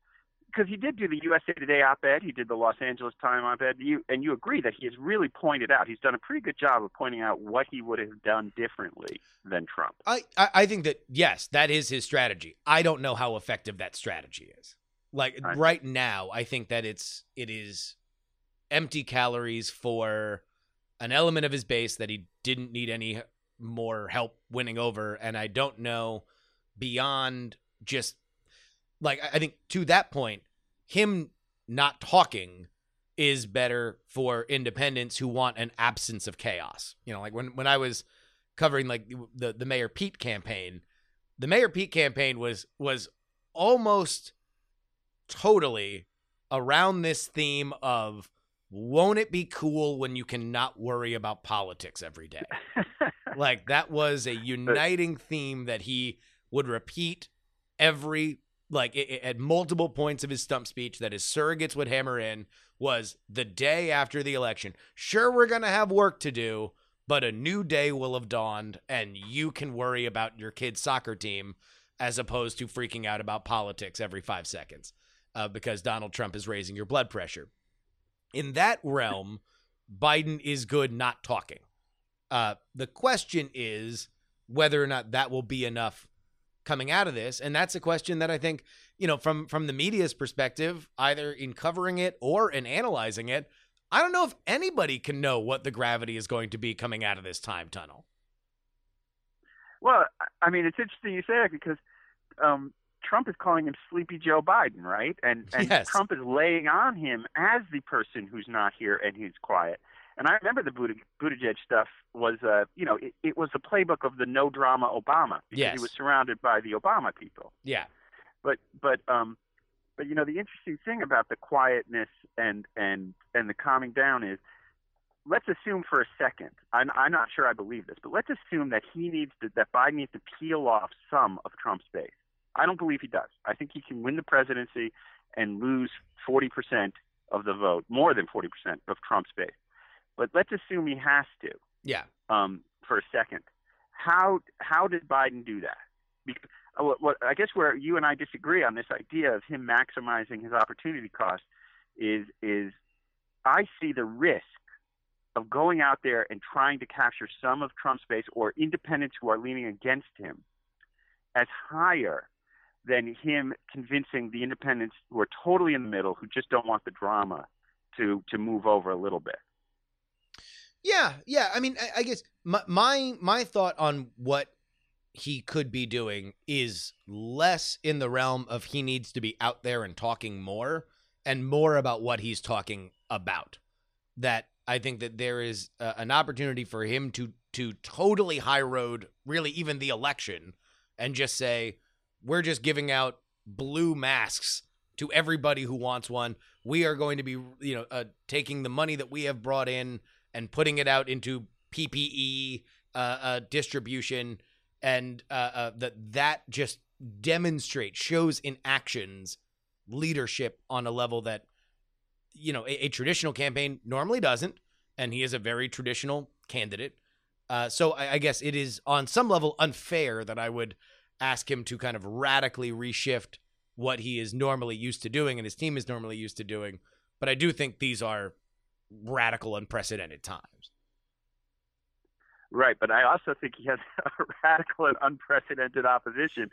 because he did do the USA Today op-ed he did the Los Angeles Times op-ed you and you agree that he has really pointed out he's done a pretty good job of pointing out what he would have done differently than Trump I, I I think that yes, that is his strategy. I don't know how effective that strategy is. Like Right. right now, I think that it's it is empty calories for an element of his base that he didn't need any more help winning over. And I don't know beyond just like I think to that point, him not talking is better for independents who want an absence of chaos. You know, like when when I was covering like the the Mayor Pete campaign, the Mayor Pete campaign was was almost totally around this theme of won't it be cool when you cannot worry about politics every day? like that was a [laughs] uniting theme that he would repeat every like i- i- at multiple points of his stump speech that his surrogates would hammer in was the day after the election. Sure, we're going to have work to do, but a new day will have dawned and you can worry about your kid's soccer team as opposed to freaking out about politics every five seconds uh, because Donald Trump is raising your blood pressure. In that realm, Biden is good not talking. Uh, the question is whether or not that will be enough coming out of this, and that's a question that I think you know from from the media's perspective, either in covering it or in analyzing it. I don't know if anybody can know what the gravity is going to be coming out of this time tunnel. Well, I- mean, it's interesting you say that because um, Trump is calling him Sleepy Joe Biden, right? And and Yes. Trump is laying on him as the person who's not here and who's quiet. And I remember the Buttig- Buttigieg stuff was, uh, you know, it, it was the playbook of the no drama Obama because Yes. he was surrounded by the Obama people. Yeah, But but um, but you know, the interesting thing about the quietness and and and the calming down is let's assume for a second, I'm, I'm not sure I believe this, but let's assume that he needs to, that Biden needs to peel off some of Trump's base. I don't believe he does. I think he can win the presidency and lose 40% of the vote, more than 40% of Trump's base. But let's assume he has to yeah. um, for a second. How how did Biden do that? Because, uh, what, what, I guess where you and I disagree on this idea of him maximizing his opportunity cost is is I see the risk of going out there and trying to capture some of Trump's base or independents who are leaning against him as higher than him convincing the independents who are totally in the middle who just don't want the drama to to move over a little bit. Yeah, yeah. I mean, I, I guess my, my my thought on what he could be doing is less in the realm of he needs to be out there and talking more, and more about what he's talking about. That I think that there is an opportunity for him to to totally high road, really even the election, and just say we're just giving out blue masks to everybody who wants one. We are going to be, you know, uh, taking the money that we have brought in and putting it out into PPE uh, uh, distribution, and uh, uh, that that just demonstrates, shows in actions, leadership on a level that you know a, a traditional campaign normally doesn't, and he is a very traditional candidate. Uh, so I, I guess it is on some level unfair that I would ask him to kind of radically reshift what he is normally used to doing and his team is normally used to doing. But I do think these are radical, unprecedented times. Right, but I also think he has [laughs] a radical and unprecedented opposition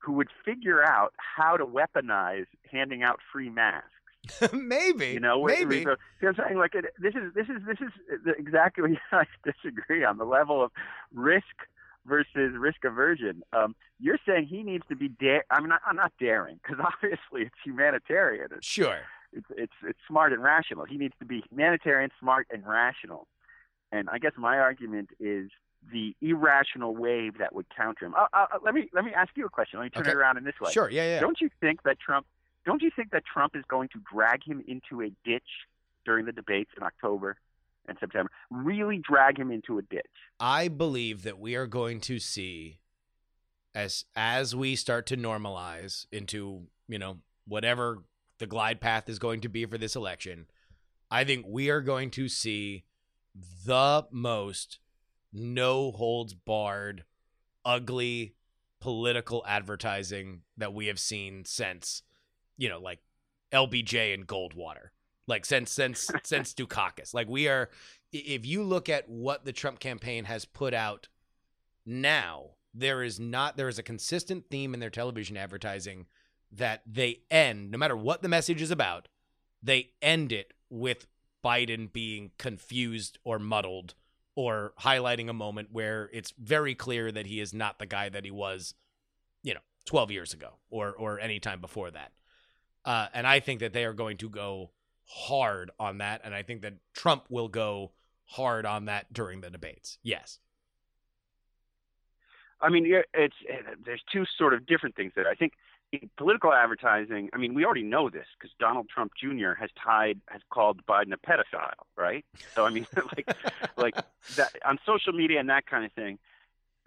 who would figure out how to weaponize handing out free masks. [laughs] maybe, You know, maybe. where- see what I'm saying? Like, this is this is this is exactly [laughs] what I disagree on the level of risk versus risk aversion. Um, you're saying he needs to be dare. I'm not. I'm not daring because [laughs] obviously it's humanitarian. It's, Sure. it's it's it's smart and rational. He needs to be humanitarian, smart, and rational. And I guess my argument is the irrational wave that would counter him. Uh, uh, uh, let me let me ask you a question. Let me turn Okay. it around in this way. Sure. Yeah. Yeah. Don't you think that Trump? Don't you think that Trump is going to drag him into a ditch during the debates in October and September? Really drag him into a ditch. I believe that we are going to see as as we start to normalize into, you know, whatever the glide path is going to be for this election. I think we are going to see the most no holds barred ugly political advertising that we have seen since, you know, like LBJ and Goldwater. Like since since [laughs] since Dukakis. Like we are if you look at what the Trump campaign has put out now, there is not there is a consistent theme in their television advertising that they end, no matter what the message is about, they end it with Biden being confused or muddled or highlighting a moment where it's very clear that he is not the guy that he was, you know, 12 years ago or or any time before that. Uh, and I think that they are going to go hard on that, and I think that Trump will go hard on that during the debates. Yes. I mean, it's there's two sort of different things there. I think in political advertising. I mean, we already know this because Donald Trump Jr. has tied has called Biden a pedophile, right? So I mean, [laughs] like like that on social media and that kind of thing.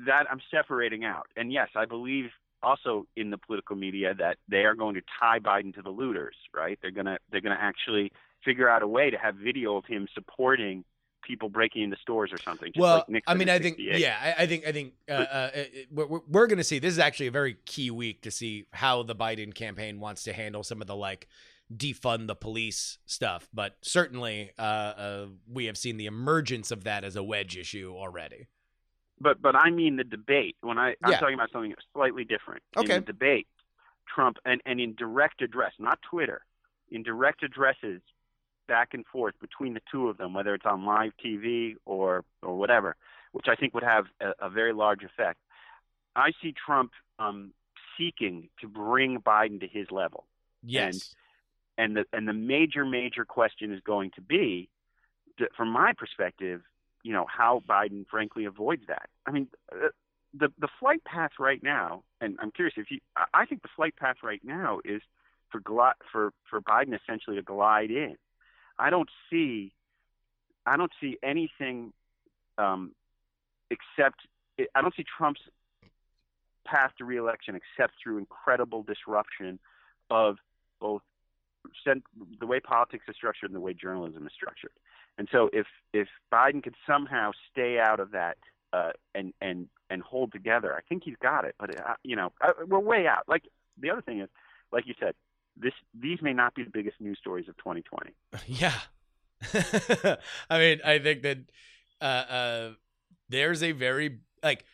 That I'm separating out. And yes, I believe also in the political media that they are going to tie Biden to the looters, right? They're gonna they're gonna actually figure out a way to have video of him supporting people breaking into stores or something. Just well, like I mean, I think, yeah, I, I think, I think uh, uh, we're, we're- we're going to see. This is actually a very key week to see how the Biden campaign wants to handle some of the like defund the police stuff. But certainly, uh, uh, we have seen the emergence of that as a wedge issue already. But but I mean the debate. When I I'm Yeah. talking about something slightly different. Okay. In the debate, Trump and and in direct address, not Twitter, in direct addresses back and forth between the two of them, whether it's on live TV or or whatever, which I think would have a, a very large effect. I see Trump um, seeking to bring Biden to his level Yes. and the and the major major question is going to be, from my perspective, you know how Biden frankly avoids that. I mean, uh, the the flight path right now, and I'm curious if you, I- think the flight path right now is for for for Biden essentially to glide in. I don't see, I don't see anything, um, except I don't see Trump's path to reelection except through incredible disruption of both the way politics is structured and the way journalism is structured. And so if if Biden could somehow stay out of that uh, and and and hold together, I think he's got it. But uh, you know, uh, we're way out. Like the other thing is, like you said, this these may not be the biggest news stories of 2020. [laughs] Yeah. [laughs] I mean, I think that uh, uh, there's a very like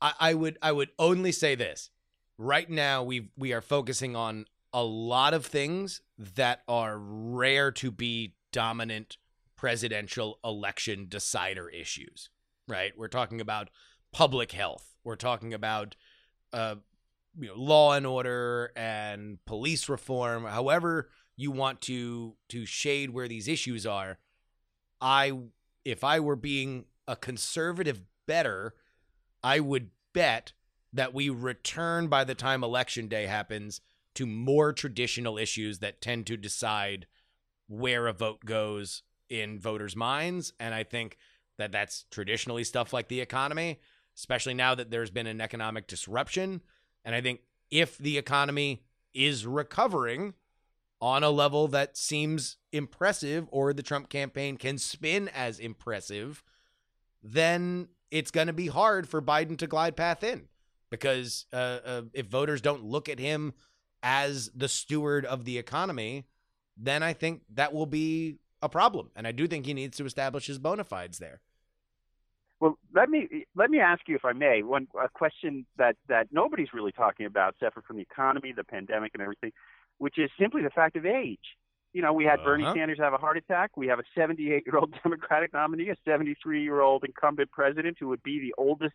I, I would I would only say this. Right now we we are focusing on a lot of things that are rare to be dominant presidential election decider issues. Right? We're talking about public health. We're talking about uh you know law and order and police reform however you want to to shade where these issues are i if i were being a conservative better i would bet that we return by the time election day happens to more traditional issues that tend to decide where a vote goes in voters minds and i think that that's traditionally stuff like the economy especially now that there's been an economic disruption. And I think if the economy is recovering on a level that seems impressive or the Trump campaign can spin as impressive, then it's going to be hard for Biden to glide path in. Because uh, uh, if voters don't look at him as the steward of the economy, then I think that will be a problem. And I do think he needs to establish his bona fides there. Well, let me let me ask you, if I may, one a question that that nobody's really talking about, separate from the economy, the pandemic, and everything, which is simply the fact of age. You know, we had Bernie Uh-huh. Sanders have a heart attack. We have a 78-year-old [laughs] Democratic nominee, a 73-year-old incumbent president who would be the oldest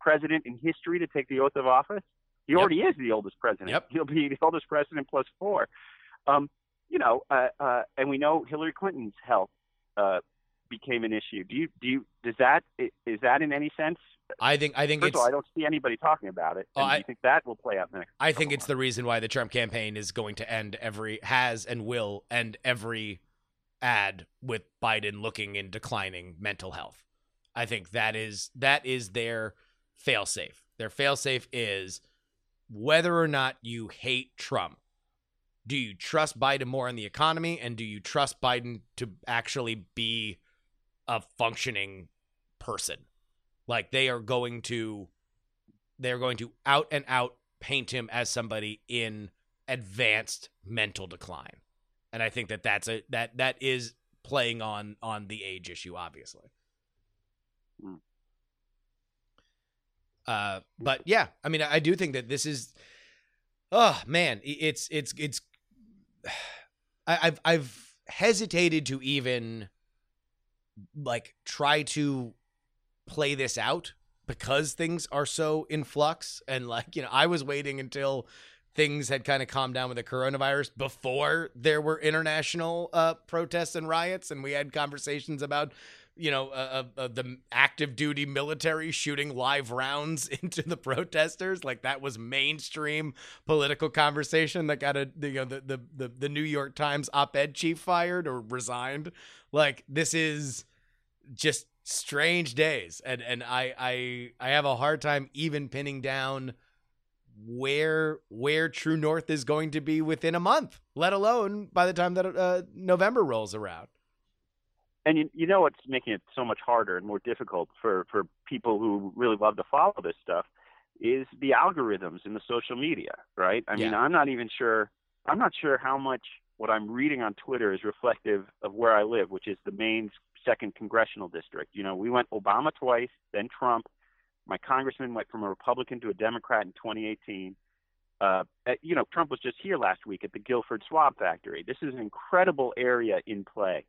president in history to take the oath of office. He Yep. already is the oldest president. Yep. He'll be the oldest president plus four. Um, you know, uh, uh, and we know Hillary Clinton's health uh, became an issue. Do you do you does that is that in any sense? I think I think First it's of all, I don't see anybody talking about it. Oh, And do I- you think that will play out next? I think it's the reason why the Trump campaign is going to end every has and will end every ad with Biden looking in declining mental health. I think that is that is their failsafe. Their failsafe is whether or not you hate Trump. Do you trust Biden more in the economy and do you trust Biden to actually be a functioning person? Like they are going to they're going to out and out paint him as somebody in advanced mental decline and i think that that's a that that is playing on on the age issue obviously Hmm. uh but yeah i mean i, I do think that this is oh man it's it's it's I, i've i've hesitated to even like try to play this out because things are so in flux and like you know I was waiting until things had kind of calmed down with the coronavirus before there were international uh, protests and riots and we had conversations about you know uh, uh, uh, the active duty military shooting live rounds [laughs] into the protesters. Like that was mainstream political conversation that got a you know the the the, the New York Times op-ed chief fired or resigned. Like this is just strange days. And and I I I have a hard time even pinning down where where true north is going to be within a month let alone by the time that uh, November rolls around and you, you know what's making it so much harder and more difficult for for people who really love to follow this stuff is the algorithms in the social media right? I mean i'm not even sure i'm not sure how much what i'm reading on twitter is reflective of where i live which is the Maine's second congressional district. You know we went obama twice then trump. My congressman went from a republican to a democrat in 2018 uh, uh, you know, Trump was just here last week at the Guilford Swab Factory. This is an incredible area in play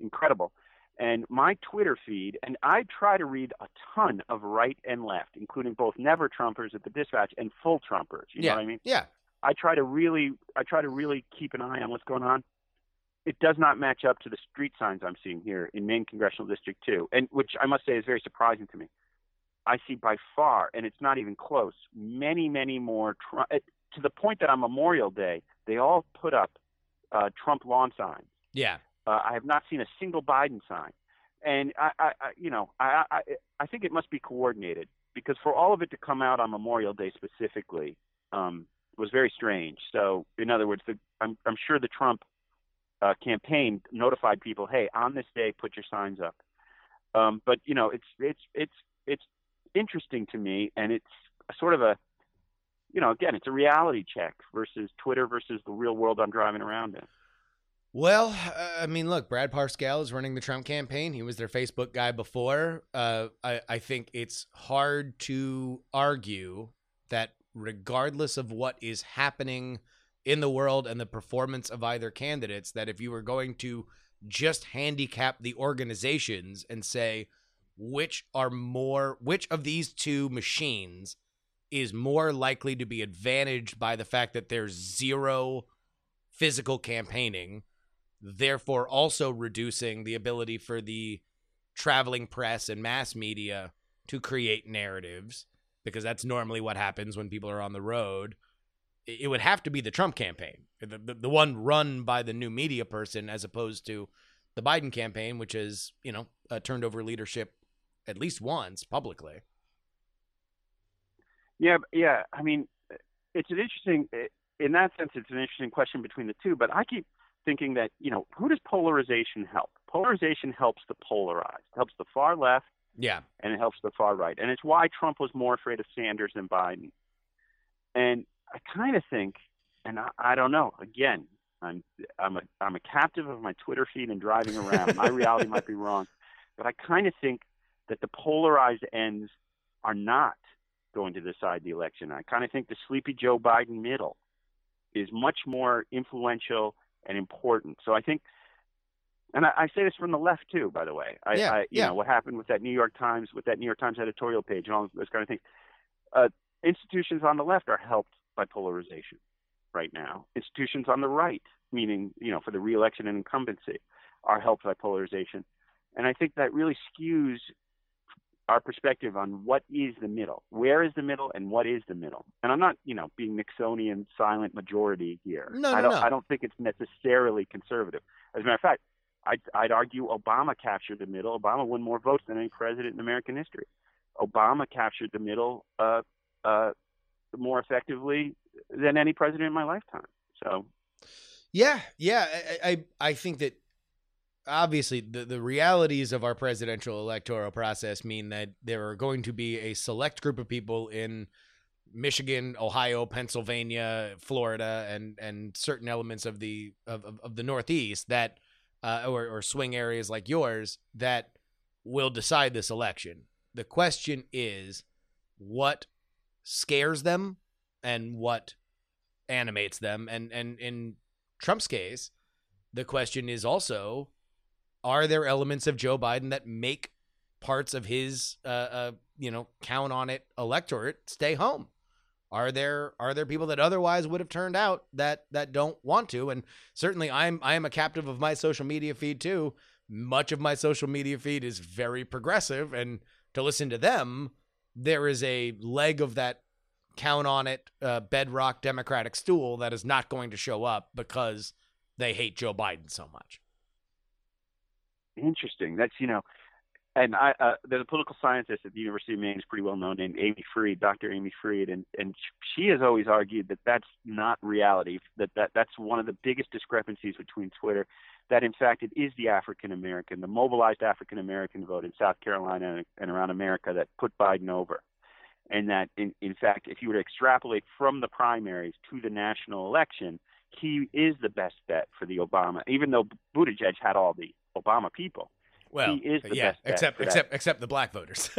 incredible. And my Twitter feed, and I try to read a ton of right and left, including both never Trumpers at the Dispatch and full Trumpers. You yeah know what I mean? yeah I try to really, I try to really keep an eye on what's going on. It does not match up to the street signs I'm seeing here in Maine Congressional District 2, and which I must say is very surprising to me. I see by far, and it's not even close, many, many more Trump, to the point that on Memorial Day they all put up uh, Trump lawn signs. yeah Uh, I have not seen a single Biden sign, and I, I, I you know, I, I, I think it must be coordinated because for all of it to come out on Memorial Day specifically um, was very strange. So, in other words, the, I'm, I'm sure the Trump uh, campaign notified people, hey, on this day, put your signs up. Um, but you know, it's it's it's it's interesting to me, and it's sort of a you know, again, it's a reality check versus Twitter versus the real world I'm driving around in. Well, uh, I mean, look, Brad Parscale is running the Trump campaign. He was their Facebook guy before. Uh, I, I think it's hard to argue that, regardless of what is happening in the world and the performance of either candidates, that if you were going to just handicap the organizations and say which are more, which of these two machines is more likely to be advantaged by the fact that there's zero physical campaigning therefore also reducing the ability for the traveling press and mass media to create narratives because that's normally what happens when people are on the road it would have to be the Trump campaign the, the, the one run by the new media person as opposed to the Biden campaign which is you know uh, turned over leadership at least once publicly Yeah, yeah. I mean, it's an interesting. In that sense, it's an interesting question between the two. But I keep thinking that you know, who does polarization help? Polarization helps the polarized, helps the far left, yeah and it helps the far right. And it's why Trump was more afraid of Sanders than Biden. And I kind of think, and I, I don't know. Again, I'm I'm a I'm a captive of my Twitter feed and driving around. My [laughs] reality might be wrong, but I kind of think that the polarized ends are not going to decide the election. I kind of think the sleepy Joe Biden middle is much more influential and important. So I think, and I, I say this from the left too, by the way. I, Yeah, I you yeah. know what happened with that New York Times, with that New York Times editorial page, and all those kind of things. Uh, institutions on the left are helped by polarization right now. Institutions on the right, meaning you know for the reelection and incumbency, are helped by polarization, and I think that really skews our perspective on what is the middle, where is the middle, and what is the middle. And I'm not, you know, being Nixonian silent majority here. No, no, I don't. no. I don't think it's necessarily conservative. As a matter of fact, I'd, I'd argue Obama captured the middle. Obama won more votes than any president in American history. Obama captured the middle uh, uh, more effectively than any president in my lifetime. So Yeah, yeah. I, I I think that obviously the, the realities of our presidential electoral process mean that there are going to be a select group of people in Michigan, Ohio, Pennsylvania, Florida, and and certain elements of the of, of, of the Northeast that uh, or, or swing areas like yours that will decide this election. The question is what scares them and what animates them and and in Trump's case the question is also are there elements of Joe Biden that make parts of his uh, uh you know count on it electorate stay home? Are there are there people that otherwise would have turned out that that don't want to? And certainly, I'm I am a captive of my social media feed too. Much of my social media feed is very progressive, and to listen to them, there is a leg of that count on it uh, bedrock Democratic stool that is not going to show up because they hate Joe Biden so much. Interesting. That's you know, and I uh, there's a political scientist at the University of Maine who's pretty well known named Amy Fried, Dr. Amy Fried, and and she has always argued that that's not reality. That that that's one of the biggest discrepancies between Twitter. That in fact it is the African American, the mobilized African American vote in South Carolina and, and around America that put Biden over, and that in in fact if you were to extrapolate from the primaries to the national election, he is the best bet for the Obama. Even though Buttigieg had all the Obama people. Well, he is the yeah, best bet except that. except except the black voters,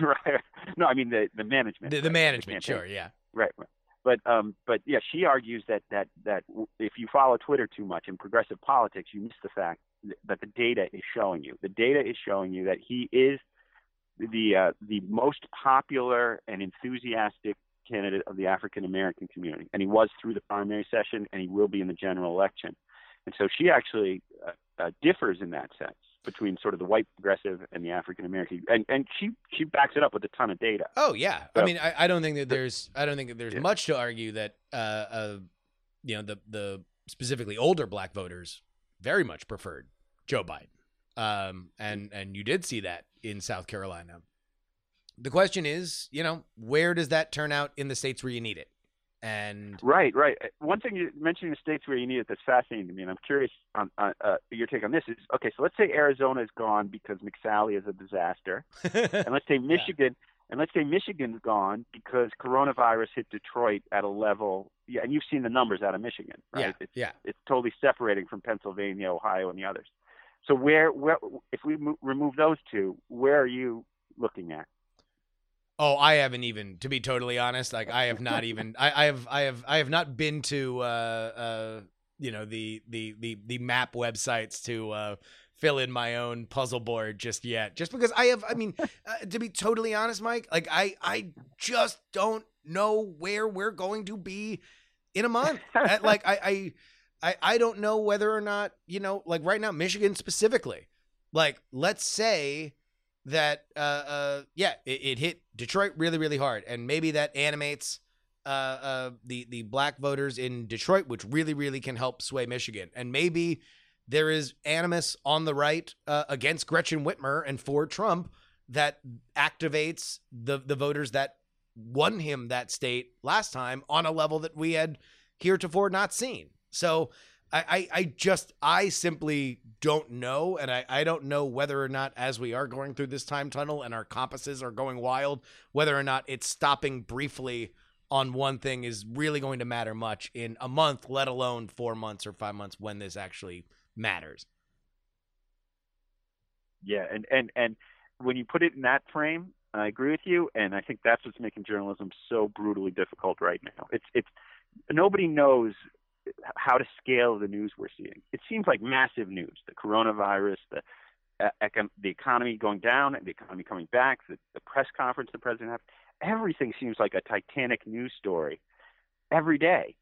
right. [laughs] [laughs] No, I mean the the management. the, the right, management. campaign. Sure, yeah. Right. right. But um, but yeah, she argues that that that if you follow Twitter too much in progressive politics, you miss the fact that the data is showing you. The data is showing you that he is the uh, the most popular and enthusiastic candidate of the African American community, and he was through the primary session, and he will be in the general election. And so she actually uh, uh, differs in that sense between sort of the white progressive and the African American, and and she she backs it up with a ton of data. Oh yeah. I mean, I, I don't think that there's I don't think that there's Yeah. much to argue that uh, uh you know the the specifically older black voters very much preferred Joe Biden. Um and and you did see that in South Carolina. The question is, you know, where does that turn out in the states where you need it? And Right, right. Uh, One thing you mentioning the states where you need it that's fascinating to me, and I'm curious on uh, uh, your take on this is okay. So let's say Arizona is gone because McSally is a disaster, [laughs] and let's say Michigan, and let's say Michigan's gone because coronavirus hit Detroit at a level. Yeah, and you've seen the numbers out of Michigan, right? yeah, It's, yeah. it's totally separating from Pennsylvania, Ohio, and the others. So where, where, if we mo- remove those two, where are you looking at? Oh, I haven't even, to be totally honest. Like, I have not even. I, I have, I have, I have not been to, uh, uh, you know, the the the the map websites to uh, fill in my own puzzle board just yet. Just because I have, I mean, [laughs] uh, to be totally honest, Mike, like I, I just don't know where we're going to be in a month. Uh, [laughs] like, I, I, I, I don't know whether or not, you know, like right now, Michigan specifically. Like, let's say that uh, uh yeah it, it hit detroit really really hard. And maybe that animates uh uh the the black voters in detroit which really really can help sway michigan. And maybe there is animus on the right uh, against gretchen whitmer and for trump that activates the the voters that won him that state last time on a level that we had heretofore not seen. So I, I, I just I simply don't know, and I, I don't know whether or not as we are going through this time tunnel and our compasses are going wild, whether or not it's stopping briefly on one thing is really going to matter much in a month, let alone four months or five months when this actually matters. Yeah, and and and when you put it in that frame, I agree with you, and I think that's what's making journalism so brutally difficult right now. It's it's nobody knows how to scale the news we're seeing. It seems like massive news: the coronavirus, the uh, econ- the economy going down, the economy coming back, the, the press conference the president had. Everything seems like a Titanic news story every day.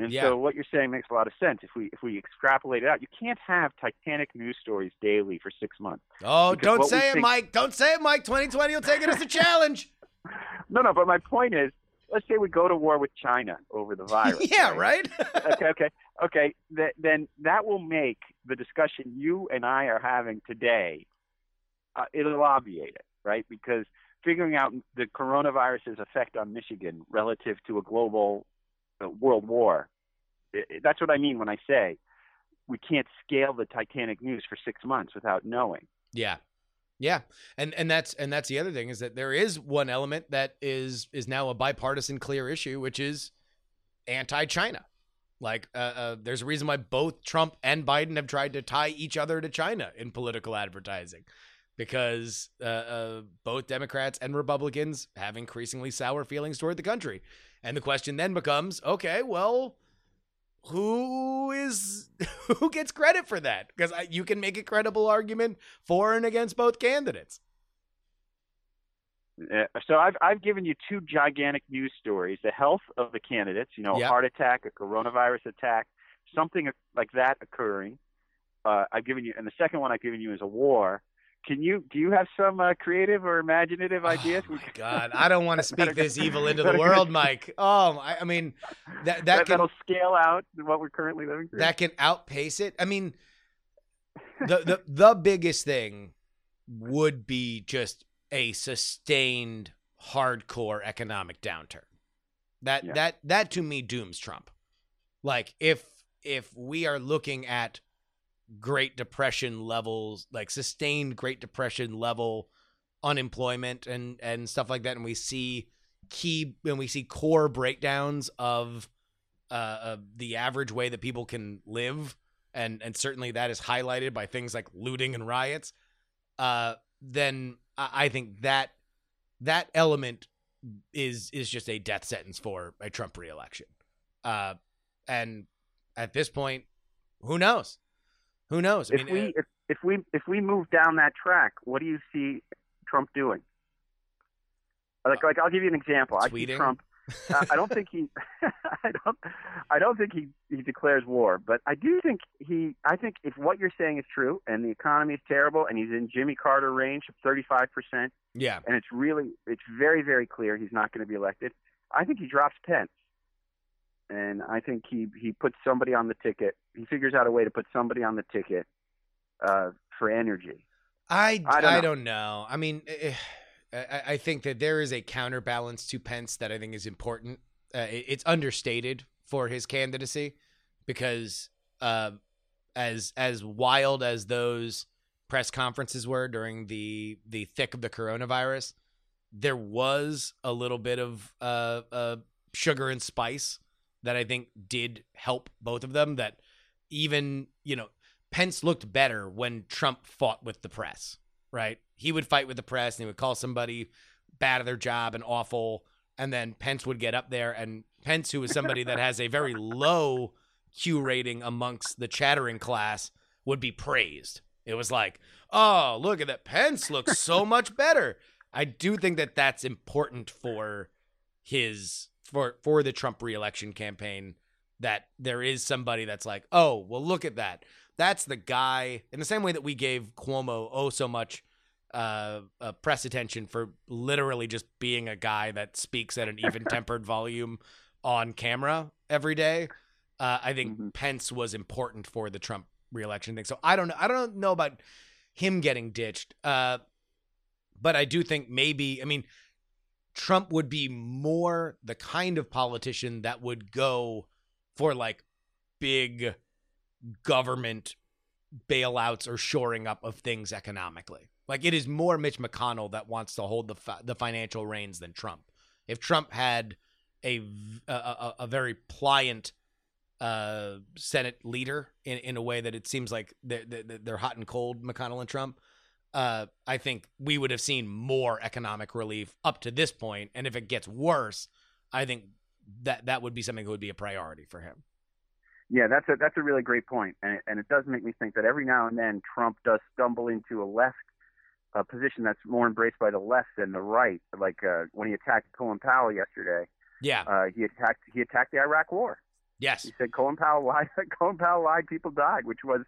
And Yeah. so what you're saying makes a lot of sense. If we if we extrapolate it out, you can't have Titanic news stories daily for six months. Oh, don't say it, think- Mike. Don't say it, Mike. 2020 will take it as a challenge. [laughs] No, no, but my point is, let's say we go to war with China over the [laughs] virus. yeah, right? [laughs] okay, okay, okay. Th- then that will make the discussion you and I are having today. Uh, it'll obviate it, right? Because figuring out the coronavirus's effect on Michigan relative to a global uh, world war. i i- that's what I mean when I say we can't scale the Titanic news for six months without knowing. Yeah. Yeah. And and that's and that's the other thing is that there is one element that is is now a bipartisan clear issue which is anti-China. Like uh, uh there's a reason why both Trump and Biden have tried to tie each other to China in political advertising because uh, uh both Democrats and Republicans have increasingly sour feelings toward the country. And the question then becomes, okay, well, who is [laughs] who gets credit for that? Because you can make a credible argument for and against both candidates. Uh, so I've I've given you two gigantic news stories: the health of the candidates, you know, Yep. a heart attack, a coronavirus attack, something like that occurring. Uh, I've given you, and the second one I've given you is a war. Can you do you have some uh, creative or imaginative ideas? Oh God, I don't want [laughs] to speak this evil into [laughs] the world, Mike. Oh, I, I mean, that that that, can that'll scale out what we're currently living through. that can outpace it. I mean, the the the biggest thing would be just a sustained hardcore economic downturn. That Yeah. that that to me dooms Trump. Like if if we are looking at Great Depression levels, like sustained Great Depression level unemployment and and stuff like that, and we see key when we see core breakdowns of uh, uh, the average way that people can live, and and certainly that is highlighted by things like looting and riots. Uh, then I, I think that that element is is just a death sentence for a Trump reelection. Uh, and at this point, who knows? Who knows? I if mean, we uh, if, if we if we move down that track, what do you see Trump doing? Like like I'll give you an example. I see Trump. uh, I don't think he. [laughs] I don't. I don't think he he declares war, but I do think he. I think if what you're saying is true, and the economy is terrible, and he's in Jimmy Carter range of 35 percent, yeah, and it's really it's very very clear he's not going to be elected. I think he drops Pence, and I think he he puts somebody on the ticket. He figures out a way to put somebody on the ticket uh, for energy. I, I I don't don't, know. know. I mean, eh, I, I think that there is a counterbalance to Pence that I think is important. Uh, it's understated for his candidacy because uh, as as wild as those press conferences were during the the thick of the coronavirus, there was a little bit of uh, uh, sugar and spice that I think did help both of them. That even you know Pence looked better when Trump fought with the press, right? He would fight with the press and he would call somebody bad at their job and awful. And then Pence would get up there and Pence, who is somebody that has a very [laughs] low Q rating amongst the chattering class, would be praised. It was like, oh, look at that. Pence looks so much better. I do think that that's important for his for for the Trump reelection campaign that there is somebody that's like, oh, well, look at that. That's the guy. In the same way that we gave Cuomo oh so much uh, uh, press attention for literally just being a guy that speaks at an even [laughs] tempered volume on camera every day. Uh, I think Mhm. Pence was important for the Trump reelection thing. So I don't know. I don't know about him getting ditched. Uh, but I do think maybe. I mean, Trump would be more the kind of politician that would go for like big government bailouts or shoring up of things economically. Like it is more Mitch McConnell that wants to hold the fi- the financial reins than Trump. If Trump had a a very pliant uh, Senate leader in, in a way that it seems like they're, they're hot and cold, McConnell and Trump, uh, I think we would have seen more economic relief up to this point. And if it gets worse, I think that that would be something that would be a priority for him. Yeah, that's a that's a really great point, and and it does make me think that every now and then Trump does stumble into a left uh, position that's more embraced by the left than the right. Like uh, when he attacked Colin Powell yesterday, Yeah. uh, he attacked he attacked the Iraq War. yes. He said Colin Powell lied. [laughs] Colin Powell lied. People died, which was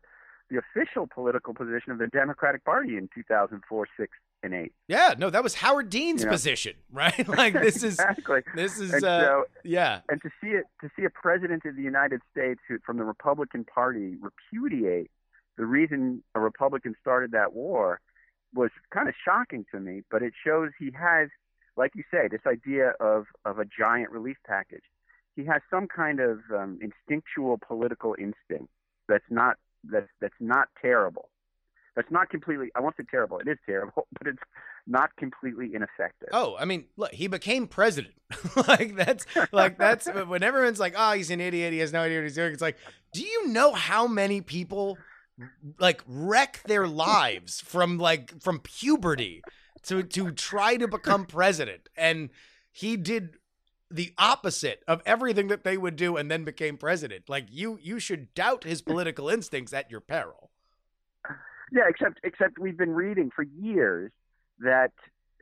the official political position of the Democratic Party in 2004, six, and eight. Yeah. No, that was Howard Dean's Yeah. position, [laughs] right? [laughs] like this is exactly. this is And uh, so, yeah. and to see it to see a president of the United States who, from the Republican Party repudiate the reason a Republican started that war was kind of shocking to me. But it shows he has, like you say, this idea of of a giant relief package. He has some kind of um, instinctual political instinct that's not that's that's not terrible. That's not completely. I won't say terrible. It is terrible, [laughs] but it's not completely ineffective. Oh, I mean, look, he became president. [laughs] like that's like that's [laughs] when everyone's like, "Oh, he's an idiot. He has no idea what he's doing." It's like, do you know how many people like wreck their lives from like from puberty to to try to become president? And he did the opposite of everything that they would do and then became president. Like you you should doubt his political instincts at your peril. Yeah, except except we've been reading for years that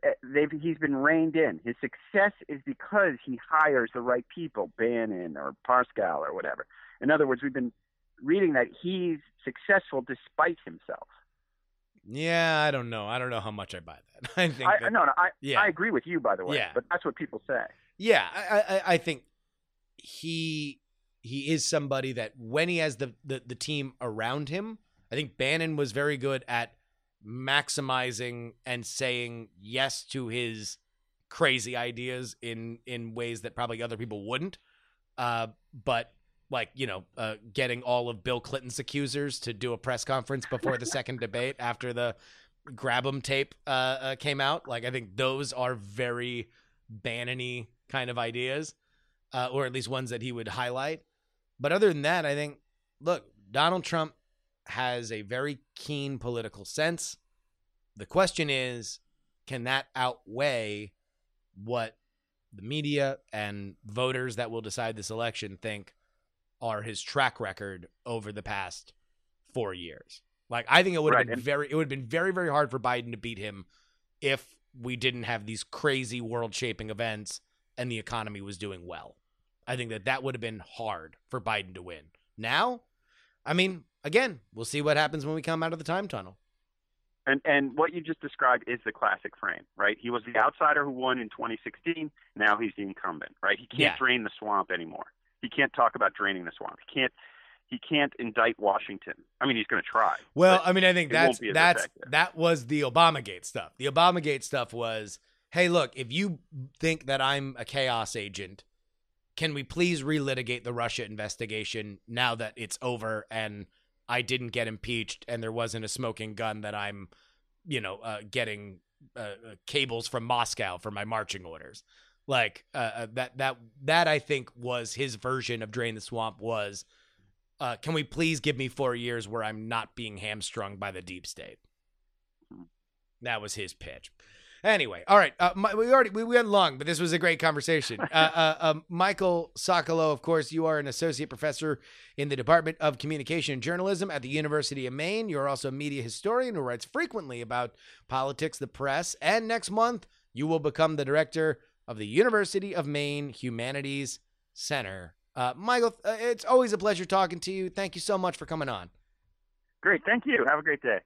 uh, they've he's been reined in. His success is because he hires the right people, Bannon or Parscale or whatever. In other words, we've been reading that he's successful despite himself. Yeah, I don't know. I don't know how much I buy that. [laughs] I think I, that- no, no, I yeah. I agree with you by the way, Yeah. but that's what people say. Yeah, I, I, I think he he is somebody that when he has the, the the team around him, I think Bannon was very good at maximizing and saying yes to his crazy ideas in in ways that probably other people wouldn't. Uh, but like you know, uh, getting all of Bill Clinton's accusers to do a press conference before the second debate after the grab 'em tape uh, uh, came out. Like I think those are very Bannon-y kind of ideas, uh, or at least ones that he would highlight. But other than that, I think look, Donald Trump has a very keen political sense. The question is, can that outweigh what the media and voters that will decide this election think are his track record over the past four years? Like, I think it would have Right, been very, it would have been very, very hard for Biden to beat him if we didn't have these crazy world-shaping events and the economy was doing well. I think that that would have been hard for Biden to win. Now, I mean, again, we'll see what happens when we come out of the time tunnel. And and what you just described is the classic frame, right? He was the outsider who won in 2016. Now he's the incumbent, right? He can't Yeah. drain the swamp anymore. He can't talk about draining the swamp. He can't he can't indict Washington. I mean, he's going to try. Well, I mean, I think that's that's effective. that was the Obamagate stuff. The Obamagate stuff was, hey, look, if you think that I'm a chaos agent, can we please relitigate the Russia investigation now that it's over and I didn't get impeached and there wasn't a smoking gun that I'm, you know, uh, getting uh, uh, cables from Moscow for my marching orders. Like uh, uh, that that that I think was his version of drain the swamp was uh, can we please give me four years where I'm not being hamstrung by the deep state? That was his pitch. Anyway, all right. Uh, my, we already we went long, but this was a great conversation. [laughs] Uh, uh, um, Michael Socolow, of course, you are an associate professor in the Department of Communication and Journalism at the University of Maine. You're also a media historian who writes frequently about politics, the press, and next month you will become the director of the University of Maine Humanities Center. Uh, Michael, uh, it's always a pleasure talking to you. Thank you so much for coming on. Great. Thank you. Have a great day.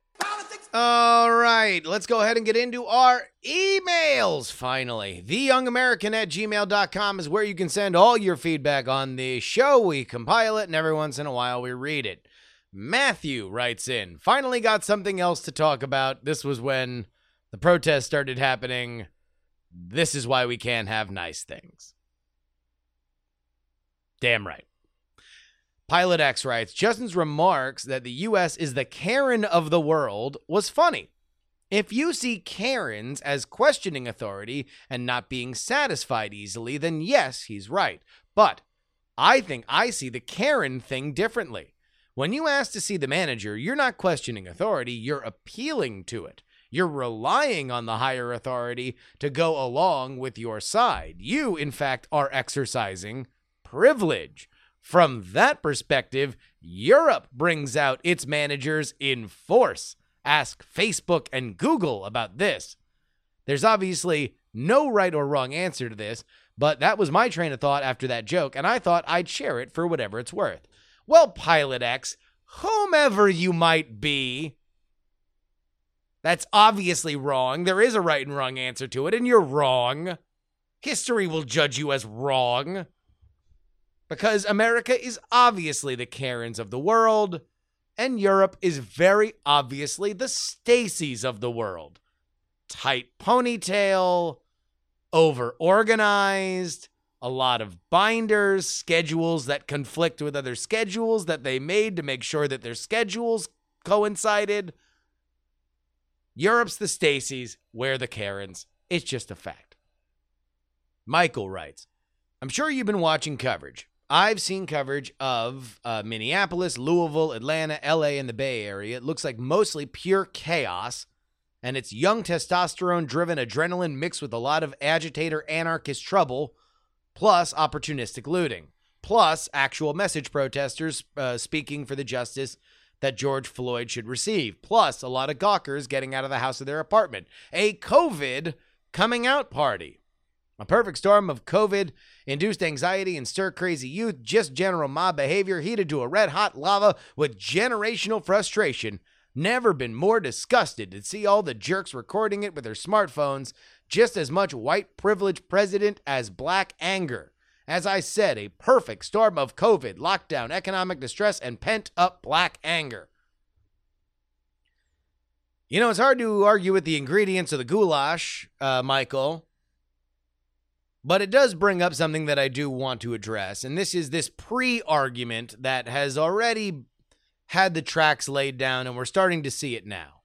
All right, let's go ahead and get into our emails finally. TheYoungAmerican at gmail.com is where you can send all your feedback on the show. We compile it, and every once in a while we read it. Matthew writes in Finally got something else to talk about. This was when the protests started happening. This is why we can't have nice things. Damn right. Pilot X writes Justin's remarks that the U.S. is the Karen of the world was funny. If you see Karens as questioning authority and not being satisfied easily, then yes, he's right. But I think I see the Karen thing differently. When you ask to see the manager, you're not questioning authority, you're appealing to it. You're relying on the higher authority to go along with your side. You, in fact, are exercising privilege. From that perspective, Europe brings out its managers in force. Ask Facebook and Google about this. There's obviously no right or wrong answer to this, but that was my train of thought after that joke, and I thought I'd share it for whatever it's worth. Well, Pilot X, whomever you might be, that's obviously wrong. There is a right and wrong answer to it, and you're wrong. History will judge you as wrong because America is obviously the Karens of the world, and Europe is very obviously the Stacys of the world. Tight ponytail, over organized, a lot of binders, schedules that conflict with other schedules that they made to make sure that their schedules coincided. Europe's the Stacys, we're the Karens. It's just a fact. Michael writes, I'm sure you've been watching coverage. I've seen coverage of uh, Minneapolis, Louisville, Atlanta, LA, and the Bay Area. It looks like mostly pure chaos, and it's young testosterone driven adrenaline mixed with a lot of agitator anarchist trouble, plus opportunistic looting, plus actual message protesters uh, speaking for the justice that George Floyd should receive, plus a lot of gawkers getting out of the house of their apartment. A COVID coming out party. A perfect storm of COVID induced anxiety and stir crazy youth, just general mob behavior heated to a red hot lava with generational frustration. Never been more disgusted to see all the jerks recording it with their smartphones. Just as much white privilege president as black anger. As I said, a perfect storm of COVID, lockdown, economic distress, and pent up black anger. You know, it's hard to argue with the ingredients of the goulash, uh, Michael. But it does bring up something that I do want to address. And this is this pre argument that has already had the tracks laid down, and we're starting to see it now.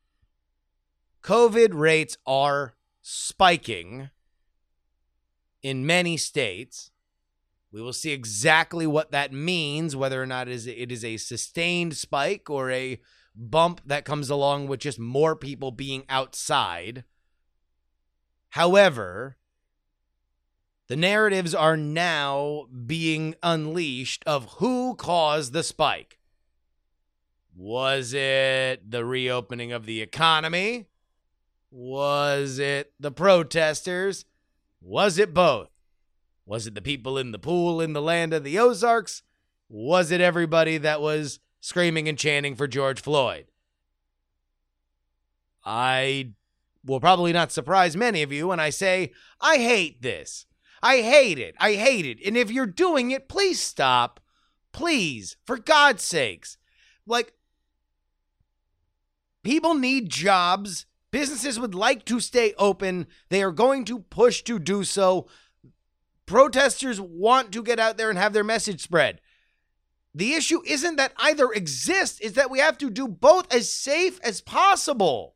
COVID rates are spiking in many states. We will see exactly what that means, whether or not it is, a sustained spike or a bump that comes along with just more people being outside. However, the narratives are now being unleashed of who caused the spike. Was it the reopening of the economy? Was it the protesters? Was it both? Was it the people in the pool in the land of the Ozarks? Was it everybody that was screaming and chanting for George Floyd? I will probably not surprise many of you when I say I hate this. I hate it. I hate it. And if you're doing it, please stop. Please, for God's sakes. Like, people need jobs. Businesses would like to stay open. They are going to push to do so. Protesters want to get out there and have their message spread. The issue isn't that either exists, is that we have to do both as safe as possible.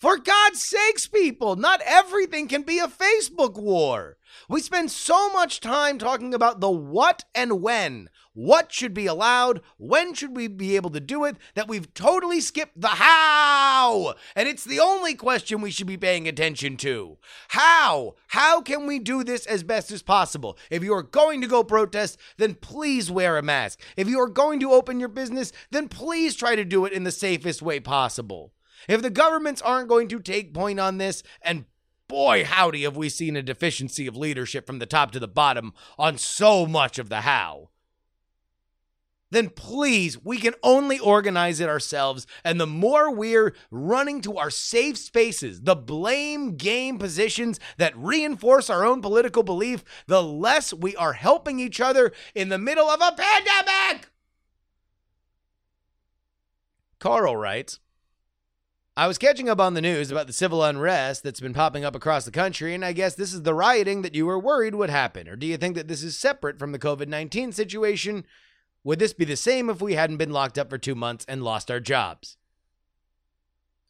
For God's sakes, people, not everything can be a Facebook war. We spend so much time talking about the what and when. What should be allowed? When should we be able to do it? That we've totally skipped the how. And it's the only question we should be paying attention to. How? How can we do this as best as possible? If you are going to go protest, then please wear a mask. If you are going to open your business, then please try to do it in the safest way possible. If the governments aren't going to take point on this, and boy, howdy, have we seen a deficiency of leadership from the top to the bottom on so much of the how, then please, we can only organize it ourselves. And the more we're running to our safe spaces, the blame game positions that reinforce our own political belief, the less we are helping each other in the middle of a pandemic. Carl writes, I was catching up on the news about the civil unrest that's been popping up across the country, and I guess this is the rioting that you were worried would happen. Or do you think that this is separate from the COVID 19 situation? Would this be the same if we hadn't been locked up for two months and lost our jobs?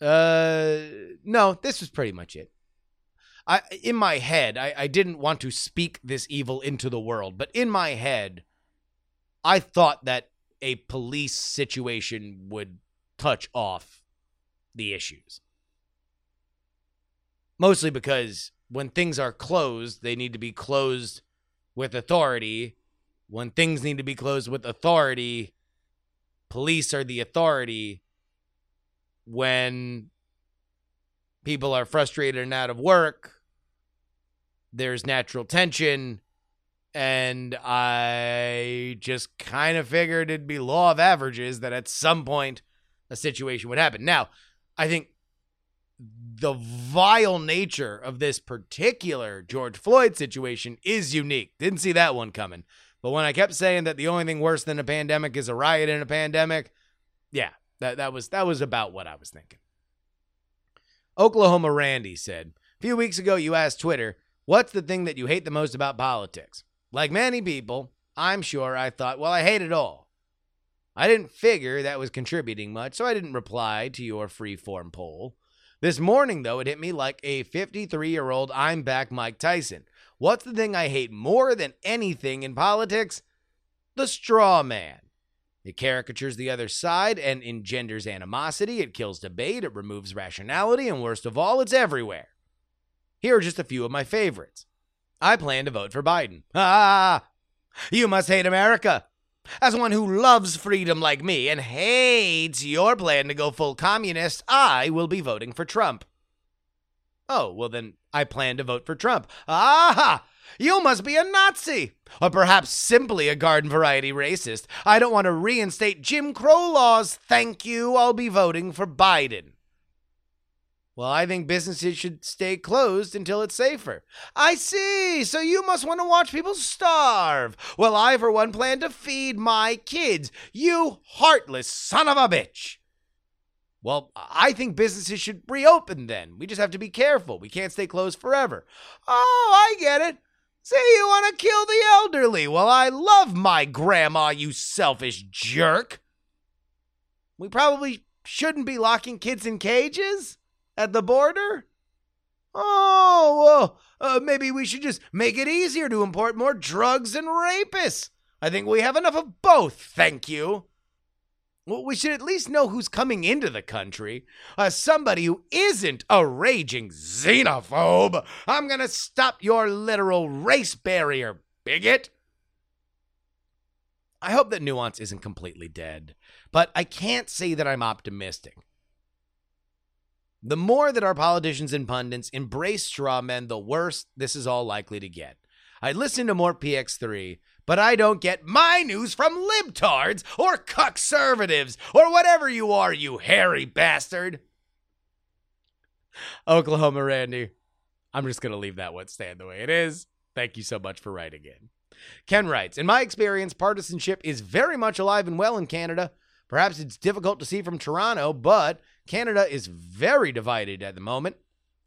Uh, no, this was pretty much it. I, in my head, I, I didn't want to speak this evil into the world, but in my head, I thought that a police situation would touch off the issues. Mostly because when things are closed, they need to be closed with authority. When things need to be closed with authority, police are the authority. When people are frustrated and out of work, there's natural tension. And I just kind of figured it'd be law of averages that at some point a situation would happen. Now, I think the vile nature of this particular George Floyd situation is unique. Didn't see that one coming. But when I kept saying that the only thing worse than a pandemic is a riot in a pandemic, yeah, that, that was that was about what I was thinking. Oklahoma Randy said, a few weeks ago you asked Twitter, what's the thing that you hate the most about politics? Like many people, I'm sure I thought, well, I hate it all. I didn't figure that was contributing much, so I didn't reply to your free form poll. This morning, though, it hit me like a 53 year old I'm back Mike Tyson. What's the thing I hate more than anything in politics? The straw man. It caricatures the other side and engenders animosity. It kills debate. It removes rationality. And worst of all, it's everywhere. Here are just a few of my favorites I plan to vote for Biden. Ah, you must hate America. As one who loves freedom like me and hates your plan to go full communist, I will be voting for Trump. Oh, well, then I plan to vote for Trump. Aha! You must be a Nazi! Or perhaps simply a garden variety racist. I don't want to reinstate Jim Crow laws. Thank you. I'll be voting for Biden. Well, I think businesses should stay closed until it's safer. I see. So you must want to watch people starve. Well, I, for one, plan to feed my kids. You heartless son of a bitch. Well, I think businesses should reopen then. We just have to be careful. We can't stay closed forever. Oh, I get it. Say you want to kill the elderly. Well, I love my grandma, you selfish jerk. We probably shouldn't be locking kids in cages at the border. Oh, well, uh, maybe we should just make it easier to import more drugs and rapists. I think we have enough of both, thank you. Well, we should at least know who's coming into the country. Uh, somebody who isn't a raging xenophobe. I'm going to stop your literal race barrier, bigot. I hope that nuance isn't completely dead, but I can't say that I'm optimistic. The more that our politicians and pundits embrace straw men, the worse this is all likely to get. I listen to more PX3, but I don't get my news from libtards or conservatives or whatever you are, you hairy bastard. Oklahoma Randy. I'm just going to leave that one stand the way it is. Thank you so much for writing in. Ken writes In my experience, partisanship is very much alive and well in Canada. Perhaps it's difficult to see from Toronto, but Canada is very divided at the moment.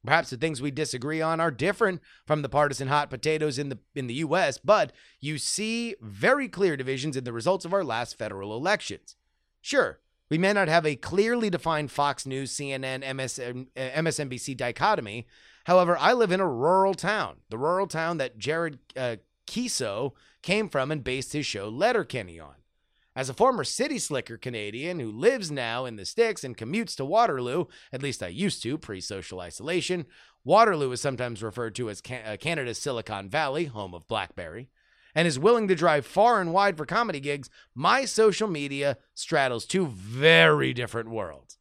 Perhaps the things we disagree on are different from the partisan hot potatoes in the in the US, but you see very clear divisions in the results of our last federal elections. Sure, we may not have a clearly defined Fox News, CNN, MSN, uh, MSNBC dichotomy. However, I live in a rural town, the rural town that Jared uh, Keeso came from and based his show Letterkenny on. As a former city slicker Canadian who lives now in the sticks and commutes to Waterloo, at least I used to pre social isolation, Waterloo is sometimes referred to as uh, Canada's Silicon Valley, home of Blackberry, and is willing to drive far and wide for comedy gigs, my social media straddles two very different worlds.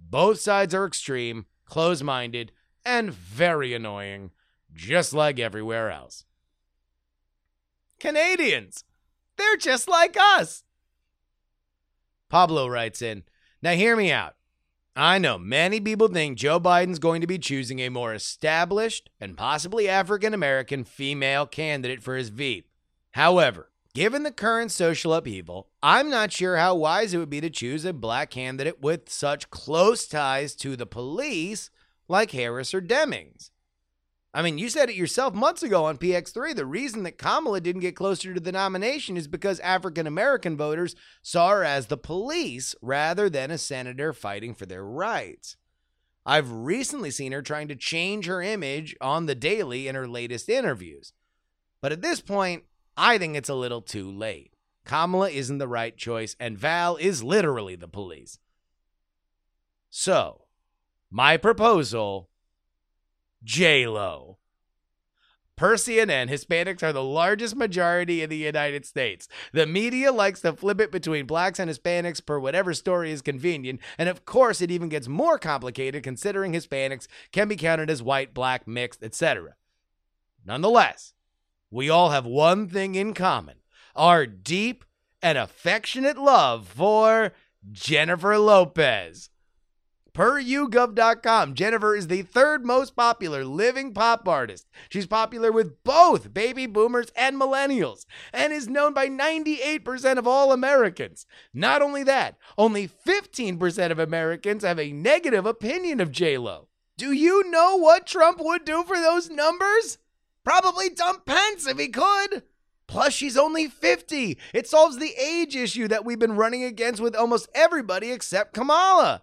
Both sides are extreme, close minded, and very annoying, just like everywhere else. Canadians, they're just like us. Pablo writes in, Now hear me out. I know many people think Joe Biden's going to be choosing a more established and possibly African American female candidate for his VP. However, given the current social upheaval, I'm not sure how wise it would be to choose a black candidate with such close ties to the police like Harris or Demings. I mean, you said it yourself months ago on PX3. The reason that Kamala didn't get closer to the nomination is because African American voters saw her as the police rather than a senator fighting for their rights. I've recently seen her trying to change her image on the daily in her latest interviews. But at this point, I think it's a little too late. Kamala isn't the right choice, and Val is literally the police. So, my proposal J Lo. Per CNN, Hispanics are the largest majority in the United States. The media likes to flip it between blacks and Hispanics per whatever story is convenient, and of course, it even gets more complicated considering Hispanics can be counted as white, black, mixed, etc. Nonetheless, we all have one thing in common our deep and affectionate love for Jennifer Lopez. Per YouGov.com, Jennifer is the third most popular living pop artist. She's popular with both baby boomers and millennials and is known by 98% of all Americans. Not only that, only 15% of Americans have a negative opinion of J-Lo. Do you know what Trump would do for those numbers? Probably dump Pence if he could. Plus, she's only 50. It solves the age issue that we've been running against with almost everybody except Kamala.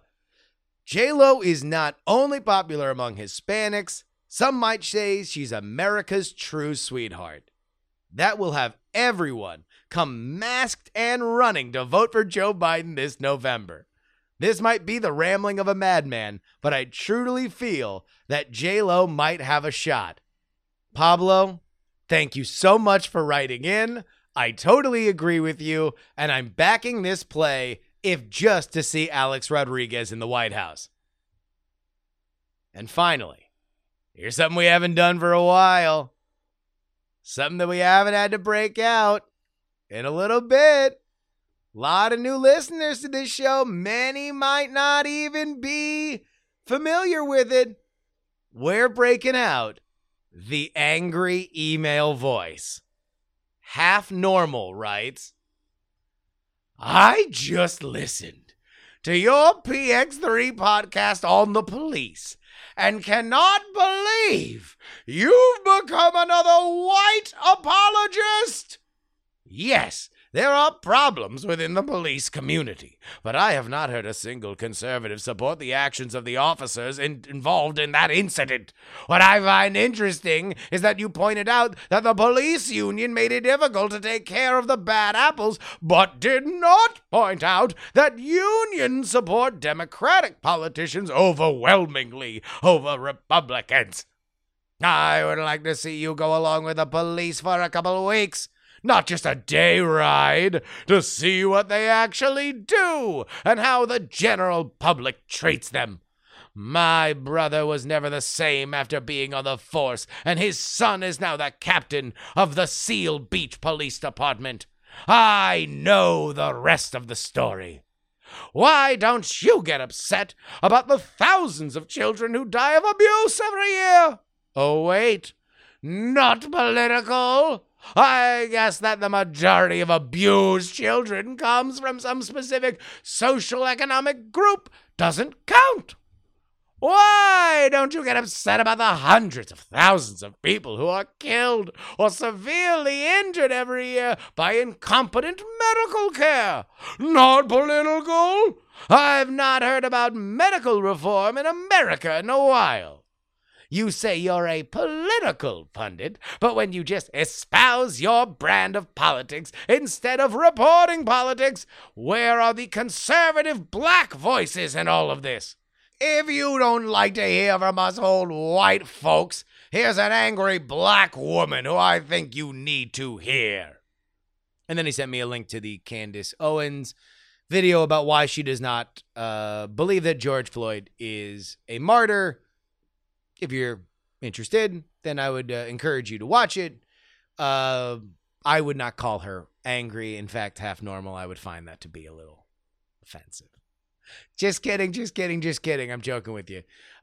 J-Lo is not only popular among Hispanics, some might say she's America's true sweetheart. That will have everyone come masked and running to vote for Joe Biden this November. This might be the rambling of a madman, but I truly feel that J-Lo might have a shot. Pablo, thank you so much for writing in. I totally agree with you, and I'm backing this play if just to see Alex Rodriguez in the White House. And finally, here's something we haven't done for a while. Something that we haven't had to break out in a little bit. A lot of new listeners to this show. Many might not even be familiar with it. We're breaking out the angry email voice. Half normal writes I just listened to your PX3 podcast on the police and cannot believe you've become another white apologist. Yes, there are problems within the police community, but I have not heard a single conservative support the actions of the officers in- involved in that incident. What I find interesting is that you pointed out that the police union made it difficult to take care of the bad apples, but did not point out that unions support Democratic politicians overwhelmingly over Republicans. I would like to see you go along with the police for a couple of weeks not just a day ride, to see what they actually do and how the general public treats them. My brother was never the same after being on the force, and his son is now the captain of the Seal Beach Police Department. I know the rest of the story. Why don't you get upset about the thousands of children who die of abuse every year? Oh, wait, not political. I guess that the majority of abused children comes from some specific social economic group doesn't count. Why don't you get upset about the hundreds of thousands of people who are killed or severely injured every year by incompetent medical care? Not political. I've not heard about medical reform in America in a while. You say you're a political pundit, but when you just espouse your brand of politics instead of reporting politics, where are the conservative black voices in all of this? If you don't like to hear from us old white folks, here's an angry black woman who I think you need to hear. And then he sent me a link to the Candace Owens video about why she does not uh, believe that George Floyd is a martyr if you're interested, then I would uh, encourage you to watch it. Uh, I would not call her angry. In fact, half normal. I would find that to be a little offensive. Just kidding, just kidding, just kidding. I'm joking with you.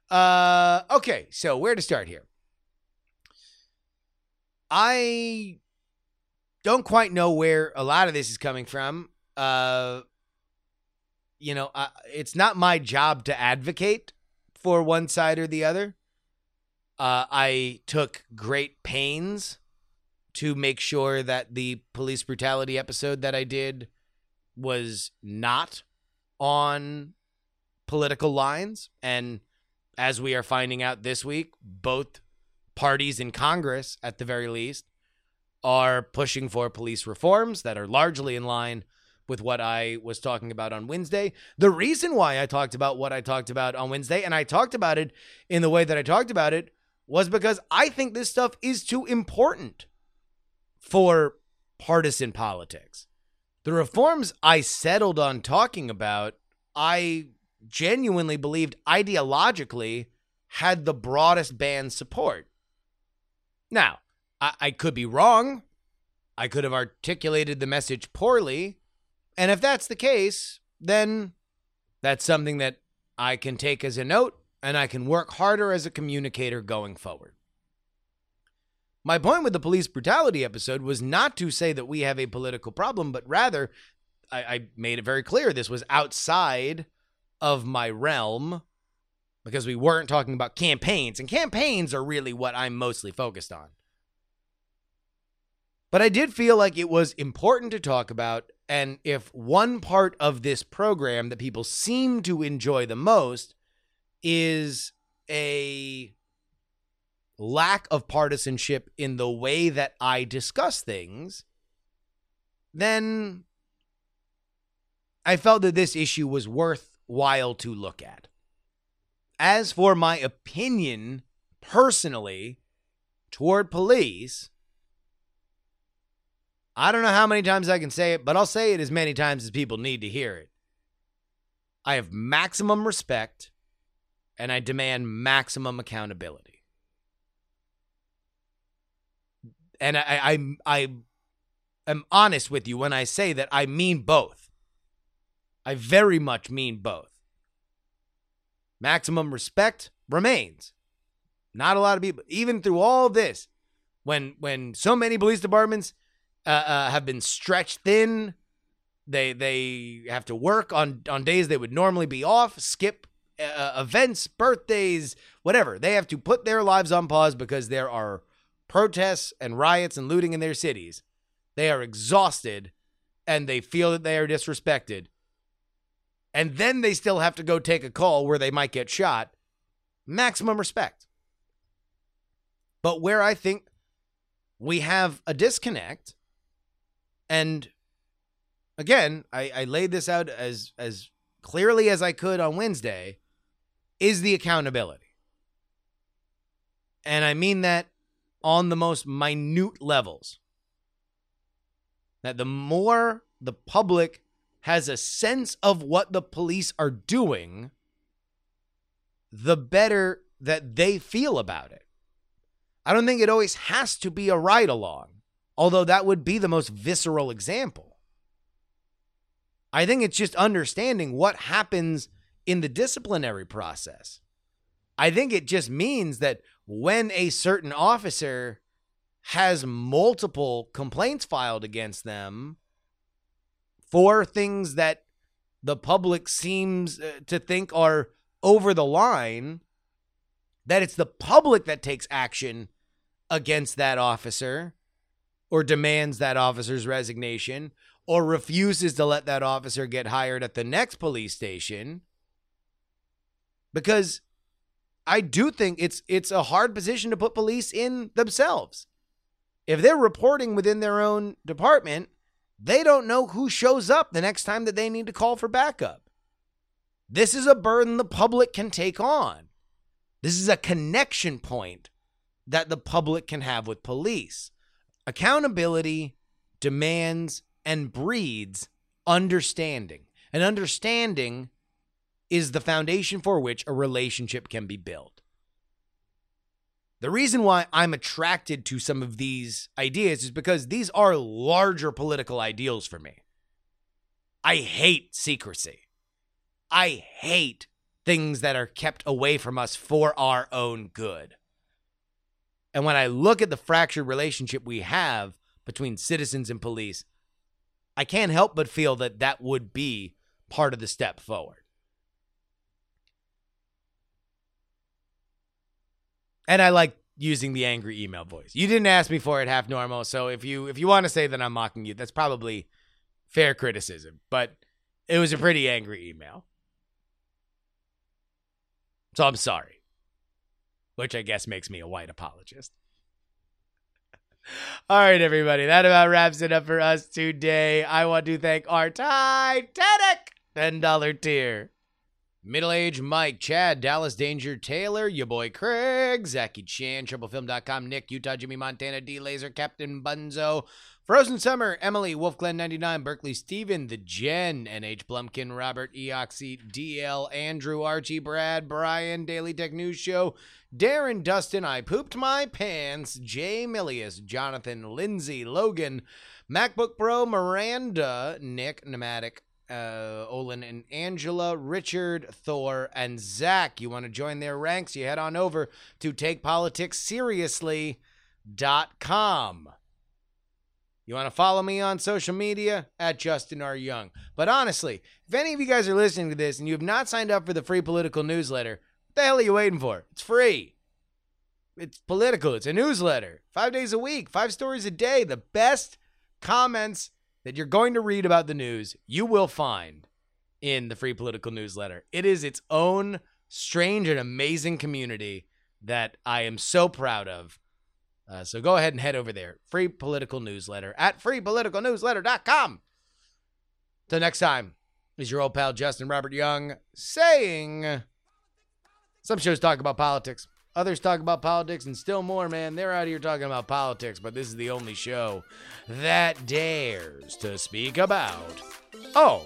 Uh, okay, so where to start here? I don't quite know where a lot of this is coming from. Uh, you know, it's not my job to advocate for one side or the other. Uh, I took great pains to make sure that the police brutality episode that I did was not on political lines. And as we are finding out this week, both parties in Congress, at the very least, are pushing for police reforms that are largely in line with what I was talking about on Wednesday. The reason why I talked about what I talked about on Wednesday, and I talked about it in the way that I talked about it, was because I think this stuff is too important for partisan politics. The reforms I settled on talking about, I genuinely believed ideologically had the broadest band support. Now, I, I could be wrong. I could have articulated the message poorly. And if that's the case, then that's something that I can take as a note and I can work harder as a communicator going forward. My point with the police brutality episode was not to say that we have a political problem, but rather, I, I made it very clear this was outside of my realm because we weren't talking about campaigns, and campaigns are really what I'm mostly focused on. But I did feel like it was important to talk about, and if one part of this program that people seem to enjoy the most is a lack of partisanship in the way that I discuss things, then I felt that this issue was worthwhile to look at. As for my opinion personally toward police, I don't know how many times I can say it, but I'll say it as many times as people need to hear it. I have maximum respect and I demand maximum accountability. And I, I, I am honest with you when I say that I mean both. I very much mean both. Maximum respect remains. Not a lot of people, even through all this, when when so many police departments uh, uh, have been stretched thin, they they have to work on on days they would normally be off, skip uh, events, birthdays, whatever. They have to put their lives on pause because there are protests and riots and looting in their cities. They are exhausted and they feel that they are disrespected. And then they still have to go take a call where they might get shot. Maximum respect. But where I think we have a disconnect, and again, I, I laid this out as as clearly as I could on Wednesday, is the accountability. And I mean that on the most minute levels. That the more the public has a sense of what the police are doing, the better that they feel about it. I don't think it always has to be a ride along, although that would be the most visceral example. I think it's just understanding what happens in the disciplinary process. I think it just means that when a certain officer has multiple complaints filed against them for things that the public seems uh, to think are over the line, that it's the public that takes action against that officer or demands that officer's resignation or refuses to let that officer get hired at the next police station because I do think it's it's a hard position to put police in themselves. If they're reporting within their own department, they don't know who shows up the next time that they need to call for backup. This is a burden the public can take on. This is a connection point that the public can have with police. Accountability demands and breeds understanding. And understanding is the foundation for which a relationship can be built. The reason why I'm attracted to some of these ideas is because these are larger political ideals for me. I hate secrecy. I hate things that are kept away from us for our own good. And when I look at the fractured relationship we have between citizens and police, I can't help but feel that that would be part of the step forward. And I like using the angry email voice. You didn't ask me for it half normal, so if you if you want to say that I'm mocking you, that's probably fair criticism, but it was a pretty angry email. So I'm sorry. Which I guess makes me a white apologist. [laughs] All right, everybody. That about wraps it up for us today. I want to thank our Titanic $10 tier. Middle Age Mike, Chad, Dallas Danger, Taylor, your boy Craig, Zachy Chan, TripleFilm.com, Nick, Utah, Jimmy Montana, D Laser, Captain Bunzo, Frozen Summer, Emily, Wolfglen99, Berkeley Steven, The Gen, NH Blumkin, Robert, Eoxy, DL, Andrew, Archie, Brad, Brian, Daily Tech News Show, Darren, Dustin, I Pooped My Pants, Jay Millius, Jonathan, Lindsay, Logan, MacBook Pro, Miranda, Nick, Pneumatic, uh, Olin and Angela, Richard, Thor, and Zach. You want to join their ranks? You head on over to takepoliticsseriously.com. You want to follow me on social media at Justin R. Young. But honestly, if any of you guys are listening to this and you have not signed up for the free political newsletter, what the hell are you waiting for? It's free. It's political. It's a newsletter. Five days a week, five stories a day. The best comments that you're going to read about the news, you will find in the free political newsletter. It is its own strange and amazing community that I am so proud of. Uh, so go ahead and head over there. Free political newsletter at freepoliticalnewsletter.com. Till next time, is your old pal Justin Robert Young saying some shows talk about politics, Others talk about politics and still more, man. They're out here talking about politics, but this is the only show that dares to speak about. Oh.